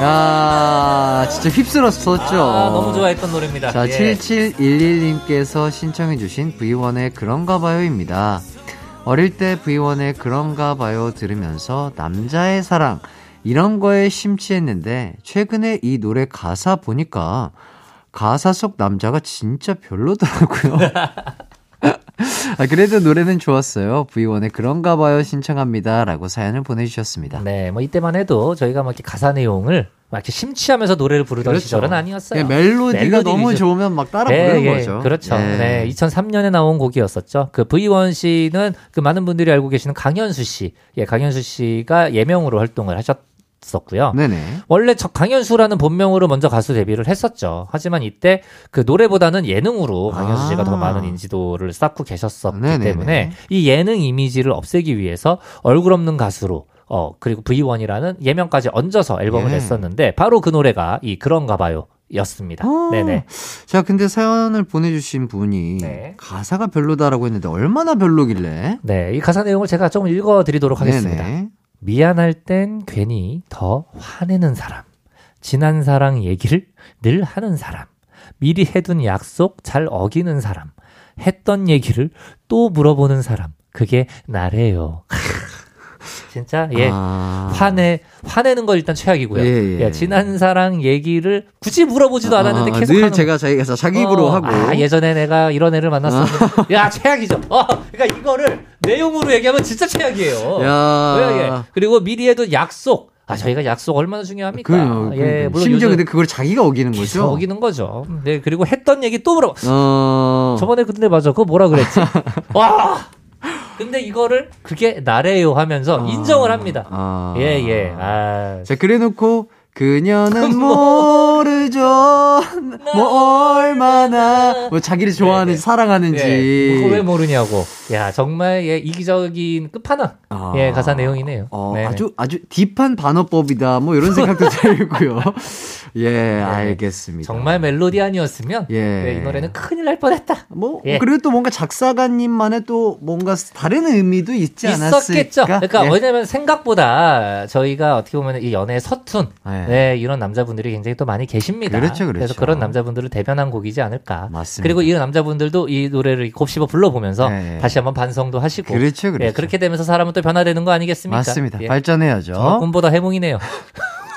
야 진짜 휩쓸었었죠. 아, 너무 좋아했던 노래입니다. 자, 예. 7711님께서 신청해주신 V1의 그런가 봐요입니다. 어릴 때 V1의 그런가 봐요 들으면서 남자의 사랑, 이런 거에 심취했는데, 최근에 이 노래 가사 보니까, 가사 속 남자가 진짜 별로더라고요. *laughs* 아, 그래도 노래는 좋았어요. V1의 그런가 봐요 신청합니다. 라고 사연을 보내주셨습니다. 네, 뭐 이때만 해도 저희가 막 이렇게 가사 내용을 막 이렇게 심취하면서 노래를 부르던 시절은 아니었어요. 그냥 멜로디가 멜로디 너무 위주. 좋으면 막 따라 네, 부르는 예, 거죠. 그렇죠. 예. 네, 2003년에 나온 곡이었었죠. 그 V1 씨는 그 많은 분들이 알고 계시는 강현수 씨, 예, 강현수 씨가 예명으로 활동을 하셨 었고요. 네네. 원래 저 강현수라는 본명으로 먼저 가수 데뷔를 했었죠. 하지만 이때 그 노래보다는 예능으로 강현수 씨가 아. 더 많은 인지도를 쌓고 계셨었기 네네네. 때문에 이 예능 이미지를 없애기 위해서 얼굴 없는 가수로 어 그리고 V1이라는 예명까지 얹어서 앨범을 예. 냈었는데 바로 그 노래가 이 그런가 봐요. 였습니다. 아. 네네. 자, 근데 사연을 보내주신 분이 네. 가사가 별로다라고 했는데 얼마나 별로길래? 네, 이 가사 내용을 제가 좀 읽어드리도록 하겠습니다. 네네. 미안할 땐 괜히 더 화내는 사람. 지난 사랑 얘기를 늘 하는 사람. 미리 해둔 약속 잘 어기는 사람. 했던 얘기를 또 물어보는 사람. 그게 나래요. 진짜 예. 아. 화내 화내는 거 일단 최악이고요. 예, 예. 지난 사랑 얘기를 굳이 물어보지도 않았는데 아, 계속 늘 하는 제가 자기가 자기 입으로 어, 하고. 아, 예전에 내가 이런 애를 만났었는데. 야, 최악이죠. 어, 그러니까 이거를 내용으로 얘기하면 진짜 최악이에요. 야. 예, 예. 그리고 미리 해둔 약속. 아, 저희가 약속 얼마나 중요합니까? 그래요. 예, 물론 심지어 근데 그걸 자기가 어기는 거죠. 어기는 거죠. 네, 그리고 했던 얘기 또 물어. 어. 저번에 근데 맞아. 그거 뭐라 그랬지? *laughs* 와! 근데 이거를 그게 나래요 하면서 인정을 합니다. 아. 예, 예. 아. 자, 그래 놓고 그녀는 모르죠. 뭐 얼마나 뭐 자기를 좋아하는지 네, 네. 사랑하는지. 예, 그거 왜 모르냐고. 야, 정말 예, 이기적인 끝판왕. 아. 예, 가사 내용이네요. 어, 네. 아주 아주 딥한 반어법이다. 뭐 이런 생각도 *laughs* 들고요. 예, 알겠습니다. 네. 정말 멜로디 아니었으면 예. 네, 이 노래는 큰일 날 뻔했다. 뭐 예. 그리고 또 뭔가 작사가님만의 또 뭔가 다른 의미도 있지 않았을까? 있었겠죠. 그러니까 예. 왜냐면 생각보다 저희가 어떻게 보면 이 연애에 서툰 네. 네, 이런 남자분들이 굉장히 또 많이 계십니다. 그렇죠, 그렇죠. 래서 그런 남자분들을 대변한 곡이지 않을까. 맞습니다. 그리고 이 남자분들도 이 노래를 곱씹어 불러보면서 네. 다시 한번 반성도 하시고. 그렇죠, 그렇죠. 예, 그렇게 되면서 사람은 또 변화되는 거 아니겠습니까? 맞습니다. 예. 발전해야죠. 꿈보다 해몽이네요. *laughs*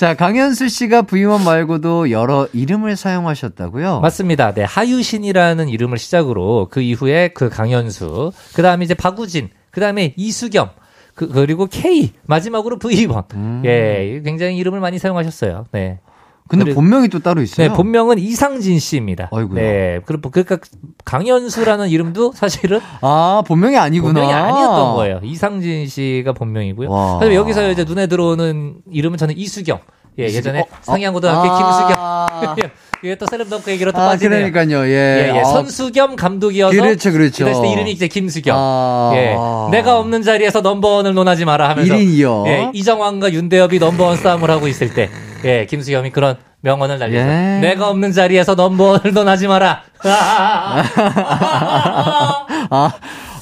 자, 강현수 씨가 V1 말고도 여러 이름을 사용하셨다고요? 맞습니다. 네, 하유신이라는 이름을 시작으로 그 이후에 그 강현수, 그 다음에 이제 박우진, 그 다음에 이수겸, 그, 그리고 K, 마지막으로 V1. 음. 예, 굉장히 이름을 많이 사용하셨어요. 네. 근데 그리고- 본명이 또 따로 있어요. 네, 본명은 이상진 씨입니다. 아이고야. 네, 그리고 그러니까 강현수라는 이름도 사실은 *laughs* 아, 본명이 아니구나. 본명이 아니었던 거예요. 이상진 씨가 본명이고요. 와. 하지만 여기서 이제 눈에 들어오는 이름은 저는 이수경. 예, 예전에 어, 어, 상양고등학교 아. 김수경. *laughs* 이게 또 셀럽덩크 얘기로 또 아, 빠지네요. 그러니까요. 예. 예, 예. 아, 선수 겸 감독이어서 그렇죠, 그렇죠. 이 당시 때 이름이 이제 김수경. 아. 예. 내가 없는 자리에서 넘버원을 논하지 마라 하면서 1인이요. 예, 이정환과 윤대엽이 넘버원 싸움을 하고 있을 때 예, 김수겸이 그런 명언을 날리죠. 예. 내가 없는 자리에서 넘버원을 논하지 마라. *laughs* 아,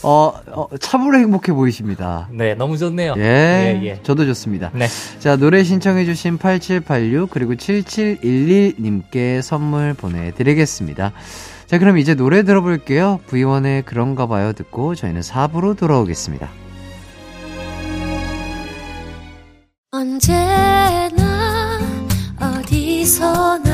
어, 어, 참으로 행복해 보이십니다. 네, 너무 좋네요. 예, 예, 예. 저도 좋습니다. 네. 자, 노래 신청해주신 8786 그리고 7711님께 선물 보내드리겠습니다. 자, 그럼 이제 노래 들어볼게요. V1의 그런가 봐요 듣고 저희는 4부로 돌아오겠습니다. 언제나 어디서나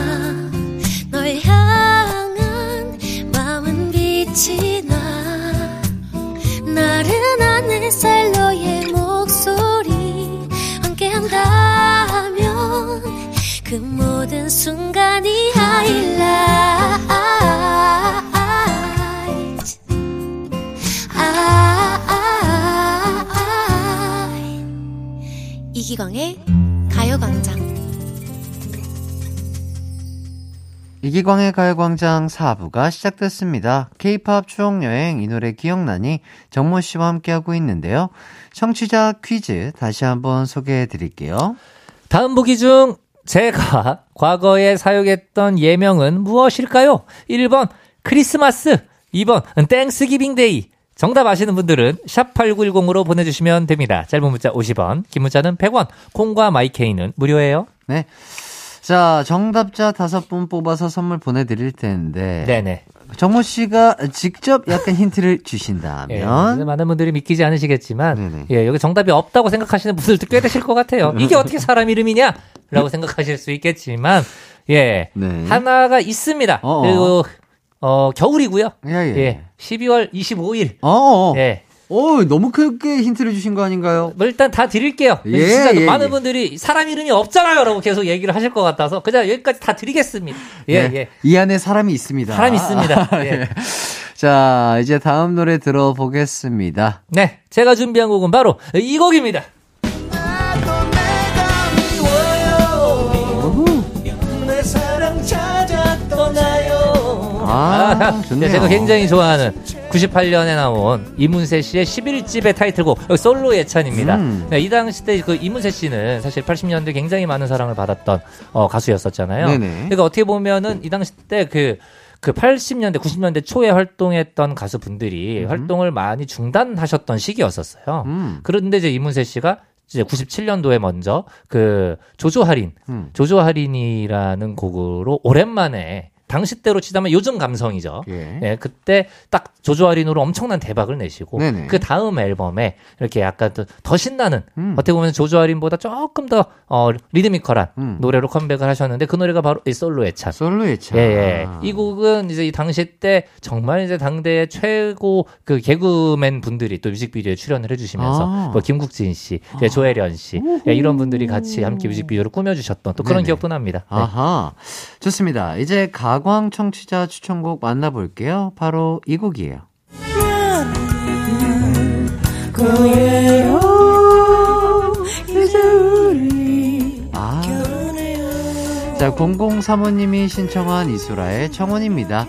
모든 순간이 하이라이트 이기광의 가요광장. 이기광의 가요광장 4부가 시작됐습니다. K-팝 추억여행 이 노래 기억나니 정모 씨와 함께하고 있는데요. 청취자 퀴즈 다시 한번 소개해 드릴게요. 다음 보기 중 제가 *laughs* 과거에 사용했던 예명은 무엇일까요? 1번 크리스마스, 2번 Thanksgiving Day. 정답 아시는 분들은 샵8910으로 보내주시면 됩니다. 짧은 문자 50원, 긴 문자는 100원, 콩과 마이케이는 무료예요. 네. 자, 정답자 다섯 분 뽑아서 선물 보내드릴 텐데. 네네. 정모 씨가 직접 약간 힌트를 예, 주신다면. 많은 분들이 믿기지 않으시겠지만, 네네. 예, 여기 정답이 없다고 생각하시는 분들도 꽤 되실 것 같아요. 이게 어떻게 사람 이름이냐? 라고 생각하실 수 있겠지만, 예, 네. 하나가 있습니다. 어어. 그리고, 어, 겨울이고요. 예, 예. 예, 12월 25일. 어, 어. 예. 오, 너무 크게 힌트를 주신 거 아닌가요? 뭐 일단 다 드릴게요. 예, 진짜 예, 많은 예. 분들이 사람 이름이 없잖아요. 라고 계속 얘기를 하실 것 같아서 그냥 여기까지 다 드리겠습니다. 예, 네. 예. 이 안에 사람이 있습니다. 사람 있습니다. 예. 예. 자, 이제 다음 노래 들어보겠습니다. 네. 제가 준비한 곡은 바로 이 곡입니다. 아, 좋네요. 제가 굉장히 좋아하는 98년에 나온 이문세 씨의 11집의 타이틀곡 어, 솔로 예찬입니다. 음. 네, 이 당시 때 그 이문세 씨는 사실 80년대 굉장히 많은 사랑을 받았던 어, 가수였었잖아요. 네네. 그러니까 어떻게 보면은 이 당시 때그 그 80년대, 90년대 초에 활동했던 가수분들이 활동을 많이 중단하셨던 시기였었어요. 음. 그런데 이제 이문세 씨가 이제 97년도에 먼저 그 조조 할인, 음. 조조 할인이라는 곡으로 오랜만에 당시 때로 치자면 요즘 감성이죠. 예. 예, 그때 딱 조조 할인으로 엄청난 대박을 내시고. 그 다음 앨범에 이렇게 약간 또더 신나는 음. 어떻게 보면 조조 할인보다 조금 더 어, 리드미컬한 음. 노래로 컴백을 하셨는데 그 노래가 바로 이 솔로의 찬. 솔로의 차. 예, 예. 이 곡은 이제 이 당시 때 정말 이제 당대의 최고 그 개그맨 분들이 또 뮤직비디오에 출연을 해주시면서 아. 뭐 김국진 씨, 예, 조혜련 씨, 예, 이런 분들이 같이 함께 뮤직비디오를 꾸며주셨던 또 그런 네네. 기억도 납니다. 네. 아하. 좋습니다. 이제 가광 청취자 추천곡 만나볼게요. 바로 이 곡이에요. 아. 자, 0035님이 신청한 이소라의 청혼입니다.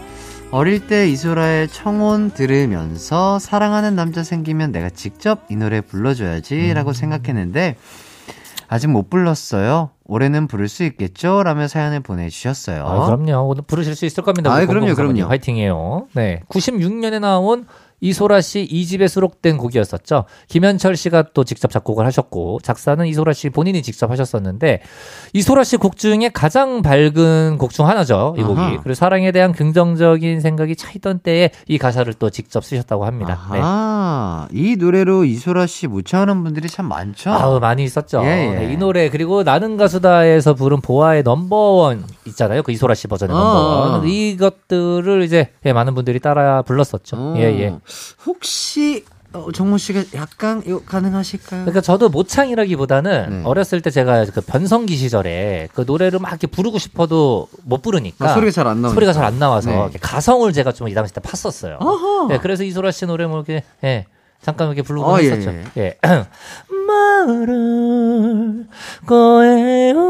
어릴 때 이소라의 청혼 들으면서 사랑하는 남자 생기면 내가 직접 이 노래 불러줘야지 라고 생각했는데 아직 못 불렀어요. 올해는 부를 수 있겠죠? 라며 사연을 보내주셨어요. 아, 그럼요. 오늘 부르실 수 있을 겁니다. 아, 우리 그럼요, 003 님. 그럼요. 화이팅이에요. 네. 96년에 나온 이소라 씨 2집에 수록된 곡이었었죠. 김현철 씨가 또 직접 작곡을 하셨고, 작사는 이소라 씨 본인이 직접 하셨었는데, 이소라 씨 곡 중에 가장 밝은 곡 중 하나죠. 이 곡이. 아하. 그리고 사랑에 대한 긍정적인 생각이 차있던 때에 이 가사를 또 직접 쓰셨다고 합니다. 네. 아, 이 노래로 이소라 씨 모창하는 분들이 참 많죠? 아우 많이 있었죠. 예, 예. 네, 이 노래 그리고 나는 가수다에서 부른 보아의 Number One 있잖아요. 그 이소라 씨 버전의 어. Number One 이것들을 이제 예, 많은 분들이 따라 불렀었죠. 어, 예 예. 혹시, 어, 정모 씨가 약간 가능하실까요? 그러니까 저도 모창이라기보다는 네. 어렸을 때 제가 그 변성기 시절에 그 노래를 막 이렇게 부르고 싶어도 못 부르니까 아, 소리가 잘 안 나오니까. 소리가 잘 안 나와서 네. 가성을 제가 좀 이 당시 때 팠었어요. 네, 그래서 이소라 씨 노래 뭐 이렇게 예, 잠깐 이렇게 부르고 어, 예, 했었죠. 예. 예. *clears throat* 말을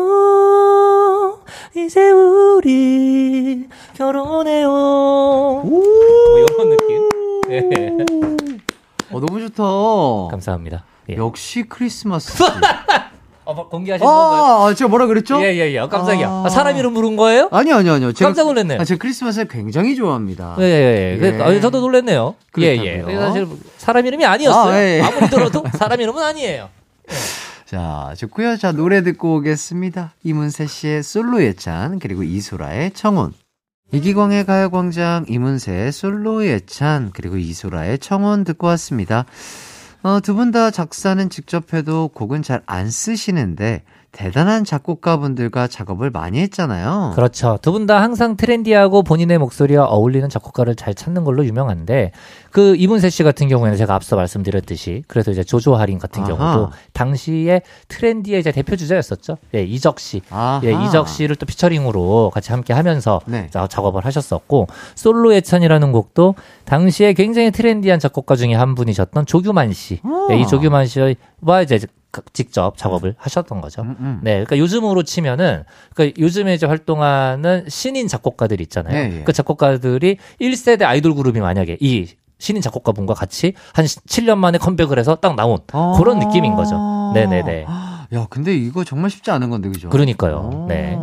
거예요. 이제 우리 결혼해요. 뭐 이런 느낌. 예. 어, 너무 좋다. 감사합니다. 예. 역시 크리스마스. *laughs* 어, 뭐 공개하시는 건가요? 아, 아, 제가 뭐라 그랬죠? 예, 예, 예. 어, 깜짝이야. 아. 아, 사람 이름 부른 거예요? 아니요, 아니요, 아니요. 제가, 깜짝 놀랐네요. 아, 제가 크리스마스를 굉장히 좋아합니다. 예, 예, 예. 그, 예. 아, 저도 놀랐네요. 예, 예. 그렇다고요? 사실 사람 이름이 아니었어요. 아, 예, 예. 아무리 들어도 사람 이름은 아니에요. *laughs* 자, 좋고요. 자, 노래 듣고 오겠습니다. 이문세 씨의 솔로 예찬, 그리고 이소라의 청혼. 이기광의 가요광장, 이문세의 솔로 예찬, 그리고 이소라의 청혼 듣고 왔습니다. 어, 두 분 다 작사는 직접 해도 곡은 잘 안 쓰시는데, 대단한 작곡가분들과 작업을 많이 했잖아요. 그렇죠. 두 분 다 항상 트렌디하고 본인의 목소리와 어울리는 작곡가를 잘 찾는 걸로 유명한데 그 이문세 씨 같은 경우에는 제가 앞서 말씀드렸듯이 그래서 이제 조조 할인 같은 아하. 경우도 당시에 트렌디의 이제 대표 주자였었죠. 예, 이적 씨. 아하. 예, 이적 씨를 또 피처링으로 같이 함께 하면서 네. 자- 작업을 하셨었고 솔로 예찬이라는 곡도 당시에 굉장히 트렌디한 작곡가 중에 한 분이셨던 조규만 씨. 어. 예, 이 조규만 씨와 이제 그- 직접 작업을 하셨던 거죠. 음, 음. 네, 그러니까 요즘으로 치면은 그러니까 요즘에 이제 활동하는 신인 작곡가들 있잖아요. 예, 예. 그 작곡가들이 1세대 아이돌 그룹이 만약에 이 신인 작곡가분과 같이 한 7년 만에 컴백을 해서 딱 나온 아. 그런 느낌인 거죠. 네네네. 야, 근데 이거 정말 쉽지 않은 건데, 그죠? 그러니까요. 오. 네.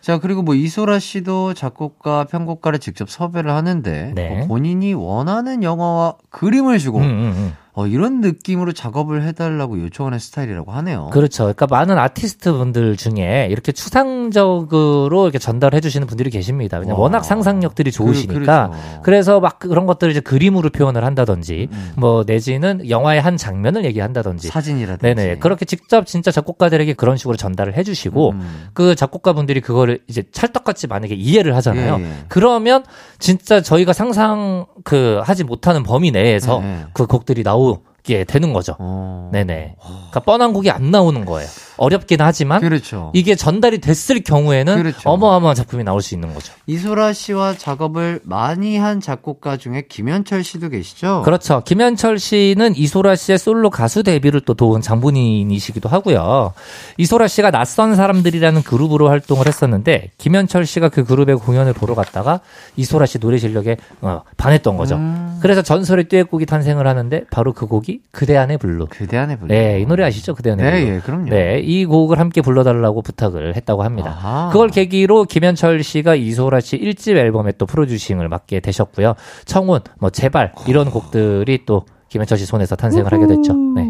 자, 그리고 뭐 이소라 씨도 작곡가, 편곡가를 직접 섭외를 하는데 네. 뭐 본인이 원하는 영화와 그림을 주고 음, 음, 음. 어, 이런 느낌으로 작업을 해달라고 요청하는 스타일이라고 하네요. 그렇죠. 그러니까 많은 아티스트 분들 중에 이렇게 추상적으로 이렇게 전달해 주시는 분들이 계십니다. 왜냐면 와. 워낙 상상력들이 좋으시니까. 그, 그렇죠. 그래서 막 그런 것들을 이제 그림으로 표현을 한다든지, 음. 뭐 내지는 영화의 한 장면을 얘기한다든지. 사진이라든지. 네네. 그렇게 직접 진짜 작곡가들에게 그런 식으로 전달을 해주시고, 음. 그 작곡가분들이 그거를 이제 찰떡같이 만약에 이해를 하잖아요. 예, 예. 그러면 진짜 저희가 상상 그 하지 못하는 범위 내에서 예, 예. 그 곡들이 나오 게 되는 거죠. 어. 네네. 그러니까 뻔한 곡이 안 나오는 거예요. 어렵긴 하지만 그렇죠. 이게 전달이 됐을 경우에는 그렇죠. 어마어마한 작품이 나올 수 있는 거죠. 이소라 씨와 작업을 많이 한 작곡가 중에 김현철 씨도 계시죠? 그렇죠. 김현철 씨는 이소라 씨의 솔로 가수 데뷔를 또 도운 장본인이시기도 하고요. 이소라 씨가 낯선 사람들이라는 그룹으로 활동을 했었는데 김현철 씨가 그 그룹의 공연을 보러 갔다가 이소라 씨 노래 실력에 어, 반했던 거죠. 음. 그래서 전설의 듀엣곡이 탄생을 하는데 바로 그 곡이 그대 안의 블루. 그대 안의 블루. 네, 이 노래 아시죠? 그대 안의 네, 블루. 예, 그럼요. 네, 이 곡을 함께 불러달라고 부탁을 했다고 합니다. 아하. 그걸 계기로 김현철 씨가 이소라 씨 1집 앨범에 또 프로듀싱을 맡게 되셨고요. 청혼, 뭐 제발 이런 곡들이 또 김현철 씨 손에서 탄생을 하게 됐죠. 네.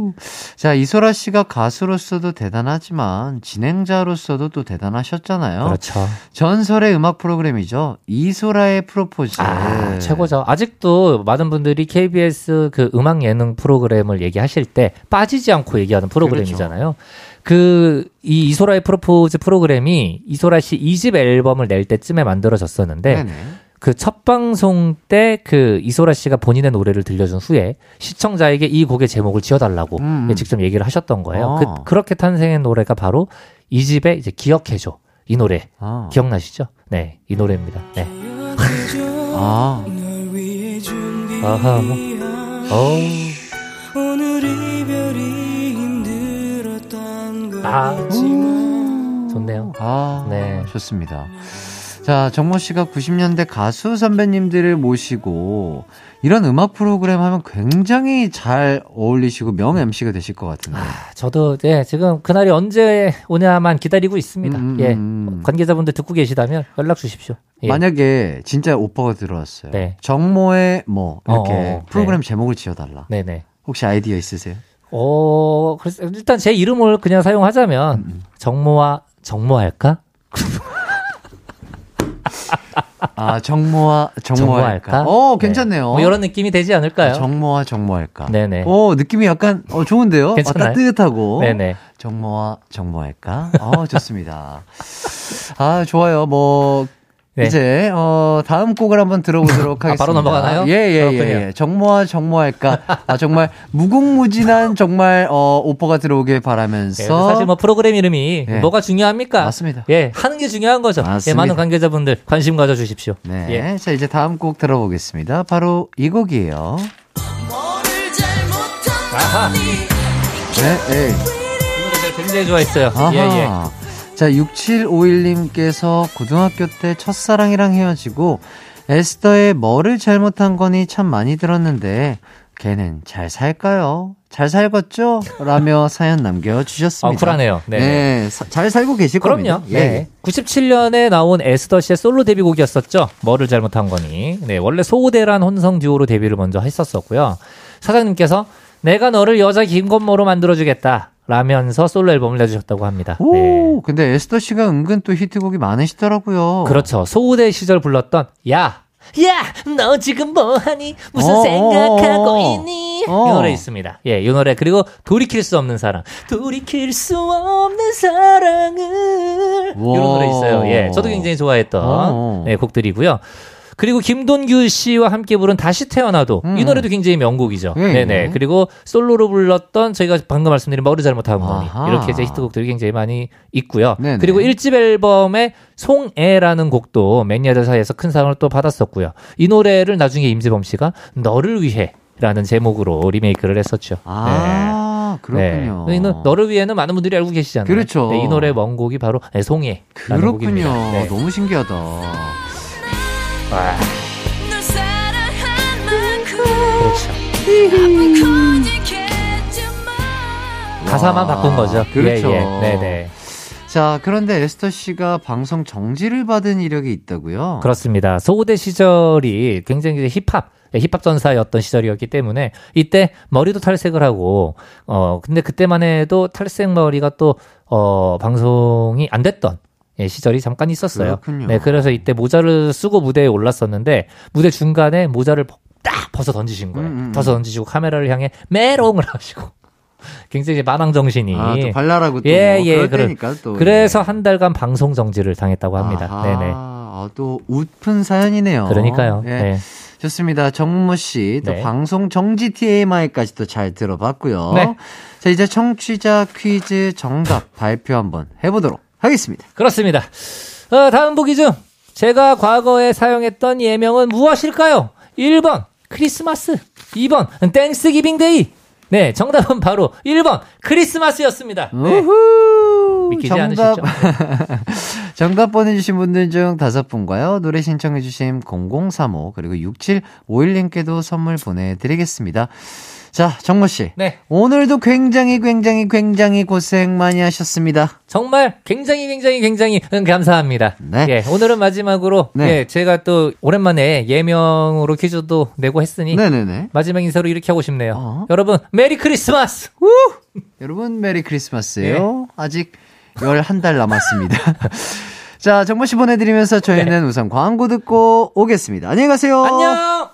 자, 이소라 씨가 가수로서도 대단하지만 진행자로서도 또 대단하셨잖아요. 그렇죠. 전설의 음악 프로그램이죠. 이소라의 프로포즈. 아, 최고죠. 아직도 많은 분들이 KBS 그 음악 예능 프로그램을 얘기하실 때 빠지지 않고 얘기하는 프로그램이잖아요. 그, 이 이소라의 프로포즈 프로그램이 이소라 씨 2집 앨범을 낼 때쯤에 만들어졌었는데, 네네. 그첫 방송 때 그 이소라 씨가 본인의 노래를 들려준 후에 시청자에게 이 곡의 제목을 지어달라고 음. 예, 직접 얘기를 하셨던 거예요. 아. 그, 그렇게 탄생한 노래가 바로 이 집의 이제 기억해줘. 이 노래. 아. 기억나시죠? 네, 이 노래입니다. 네. 아. 아하. 어. 아. 알지만 좋네요. 아, 네. 좋습니다. 자, 정모 씨가 90년대 가수 선배님들을 모시고 이런 음악 프로그램 하면 굉장히 잘 어울리시고 명 MC가 되실 것 같은데. 아, 저도 예, 지금 그날이 언제 오냐만 기다리고 있습니다. 음, 예. 음. 관계자분들 듣고 계시다면 연락 주십시오. 예. 만약에 진짜 오빠가 들어왔어요. 네. 정모의 뭐 이렇게 어, 어, 프로그램 제목을 지어 달라. 네 네. 혹시 아이디어 있으세요? 어, 그래서 일단 제 이름을 그냥 사용하자면 음, 정모와 정모할까? *laughs* 아 정모와 정모할까? 정모할까? 어 괜찮네요. 뭐 이런 느낌이 되지 않을까요? 아, 정모와 정모할까? 네네. 오 느낌이 약간 어 좋은데요? 괜찮아요? 아, 따뜻하고. 네네. 정모와 정모할까? 어 좋습니다. 아 좋아요. 뭐 네. 이제 어 다음 곡을 한번 들어보도록 *laughs* 아, 하겠습니다. 바로 넘어가나요? 예예예. 그렇군요. 예, 정모와 정모할까? 아 정말 무궁무진한 정말 어 오퍼가 들어오길 예, 바라면서 사실 뭐 프로그램 이름이 네. 뭐가 중요합니까? 맞습니다. 예, 하는 게 중요한 거죠. 맞습니다. 예, 많은 관계자분들 관심 가져주십시오. 네. 예. 자, 이제 다음 곡 들어보겠습니다. 바로 이 곡이에요. 아하. 네, 예. 이 노래 굉장히 좋아했어요. 아하. 예, 예. 자, 6751님께서 고등학교 때 첫사랑이랑 헤어지고 에스더의 뭐를 잘못한 거니 참 많이 들었는데 걔는 잘 살까요? 잘 살겠죠? 라며 *laughs* 사연 아, 남겨주셨습니다. 쿨하네요. 네. 네, 사- 잘 살고 계실 겁니다. 그럼요. 네. 97년에 나온 에스더 씨의 솔로 데뷔곡이었었죠. 뭐를 잘못한 거니. 네. 원래 소우대란 혼성 듀오로 데뷔를 먼저 했었었고요. 사장님께서 내가 너를 여자 김건모로 만들어주겠다. 라면서 솔로 앨범을 내주셨다고 합니다. 오, 네. 근데 에스더 씨가 은근 또 히트곡이 많으시더라고요. 그렇죠. 소우대 시절 불렀던 야! 야! 너 지금 뭐하니? 무슨 어, 생각하고 어, 어. 있니? 어. 이 노래 있습니다. 예, 이 노래. 그리고 돌이킬 수 없는 사랑. 돌이킬 수 없는 사랑을. 와. 이런 노래 있어요. 예, 저도 굉장히 좋아했던 어. 네, 곡들이고요. 그리고 김돈규 씨와 함께 부른 다시 태어나도 음. 이 노래도 굉장히 명곡이죠. 예, 네네. 예. 그리고 솔로로 불렀던 저희가 방금 말씀드린 머리 잘못한 아하. 이렇게 이제 히트곡들이 굉장히 많이 있고요. 네네. 그리고 1집 앨범에 송애라는 곡도 매니아들 사이에서 큰 사랑을 또 받았었고요. 이 노래를 나중에 임지범 씨가 너를 위해 라는 제목으로 리메이크를 했었죠. 네. 아, 아, 그렇군요. 네. 너를 위해는 많은 분들이 알고 계시잖아요. 그렇죠. 네, 이 노래 원곡이 바로 애송이라는 그렇군요. 곡입니다. 네. 너무 신기하다. 와, 그렇죠. 가사만 바꾼 거죠. 그렇죠. 예, 예. 네네. 자, 그런데 에스터 씨가 방송 정지를 받은 이력이 있다고요? 그렇습니다. 소고대 시절이 굉장히 힙합, 예, 힙합 전사였던 시절이었기 때문에 이때 머리도 탈색을 하고 어 근데 그때만 해도 탈색 머리가 또 어 방송이 안 됐던 예, 시절이 잠깐 있었어요. 그렇군요. 네, 그래서 이때 모자를 쓰고 무대에 올랐었는데 무대 중간에 모자를 딱 벗어 던지신 거예요. 음, 음, 음. 벗어 던지시고 카메라를 향해 메롱을 *laughs* 하시고 굉장히 만왕 정신이 아, 또 발랄하고 또 예, 뭐 예, 그럴 때니까 또. 그래서 한 달간 방송 정지를 당했다고 합니다. 아하, 네네. 아, 또 웃픈 사연이네요. 그러니까요. 예. 네. 좋습니다. 정모 씨, 또 네. 방송 정지 TMI까지 또 잘 들어봤고요. 네. 자, 이제 청취자 퀴즈 정답 발표 한번 해보도록 하겠습니다. 그렇습니다. 어, 다음 보기 중 제가 과거에 사용했던 예명은 무엇일까요? 1번 크리스마스, 2번 Thanksgiving Day. 네, 정답은 바로 1번 크리스마스였습니다. 네. 우후! 믿기지 정답, 않으시죠? *laughs* 정답 보내주신 분들 중 다섯 분과요. 노래 신청해주신 0035 그리고 6751님께도 선물 보내드리겠습니다. 자, 정모 씨. 네, 오늘도 굉장히 굉장히 굉장히 고생 많이 하셨습니다. 정말 굉장히 굉장히 굉장히 응, 감사합니다. 네. 예, 오늘은 마지막으로 네. 예, 제가 또 오랜만에 예명으로 퀴즈도 내고 했으니 네네네. 마지막 인사로 이렇게 하고 싶네요. 어. 여러분 Merry Christmas. 여러분 Merry Christmas예요. 네. 아직 11달 남았습니다. *laughs* 자, 정모 씨 보내드리면서 저희는 우선 광고 듣고 오겠습니다. 안녕히 가세요. 네. 안녕.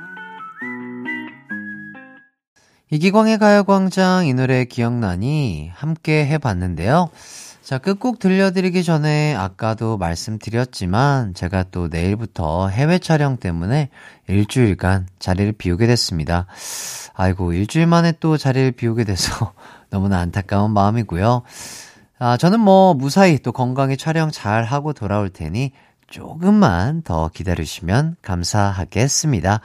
이기광의 가요광장 이 노래 기억나니 함께 해봤는데요. 자, 끝곡 들려드리기 전에 아까도 말씀드렸지만 제가 또 내일부터 해외 촬영 때문에 일주일간 자리를 비우게 됐습니다. 아이고, 일주일 만에 또 자리를 비우게 돼서 *laughs* 너무나 안타까운 마음이고요. 아, 저는 뭐 무사히 또 건강히 촬영 잘 하고 돌아올 테니 조금만 더 기다리시면 감사하겠습니다.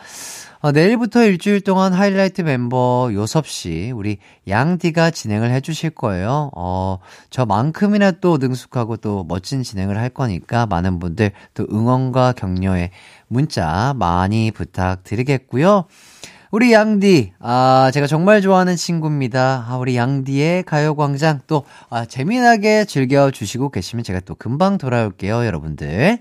어, 내일부터 일주일 동안 하이라이트 멤버 요섭씨, 우리 양디가 진행을 해주실 거예요. 어, 저만큼이나 또 능숙하고 또 멋진 진행을 할 거니까 많은 분들 또 응원과 격려의 문자 많이 부탁드리겠고요. 우리 양디, 아, 제가 정말 좋아하는 친구입니다. 아, 우리 양디의 가요광장 또, 아, 재미나게 즐겨주시고 계시면 제가 또 금방 돌아올게요, 여러분들.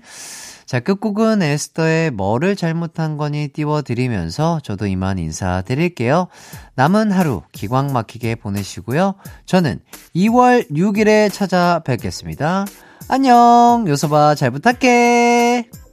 자, 끝곡은 에스더의 뭐를 잘못한 거니 띄워드리면서 저도 이만 인사드릴게요. 남은 하루 기광 막히게 보내시고요. 저는 2월 6일에 찾아뵙겠습니다. 안녕, 요소바 잘 부탁해.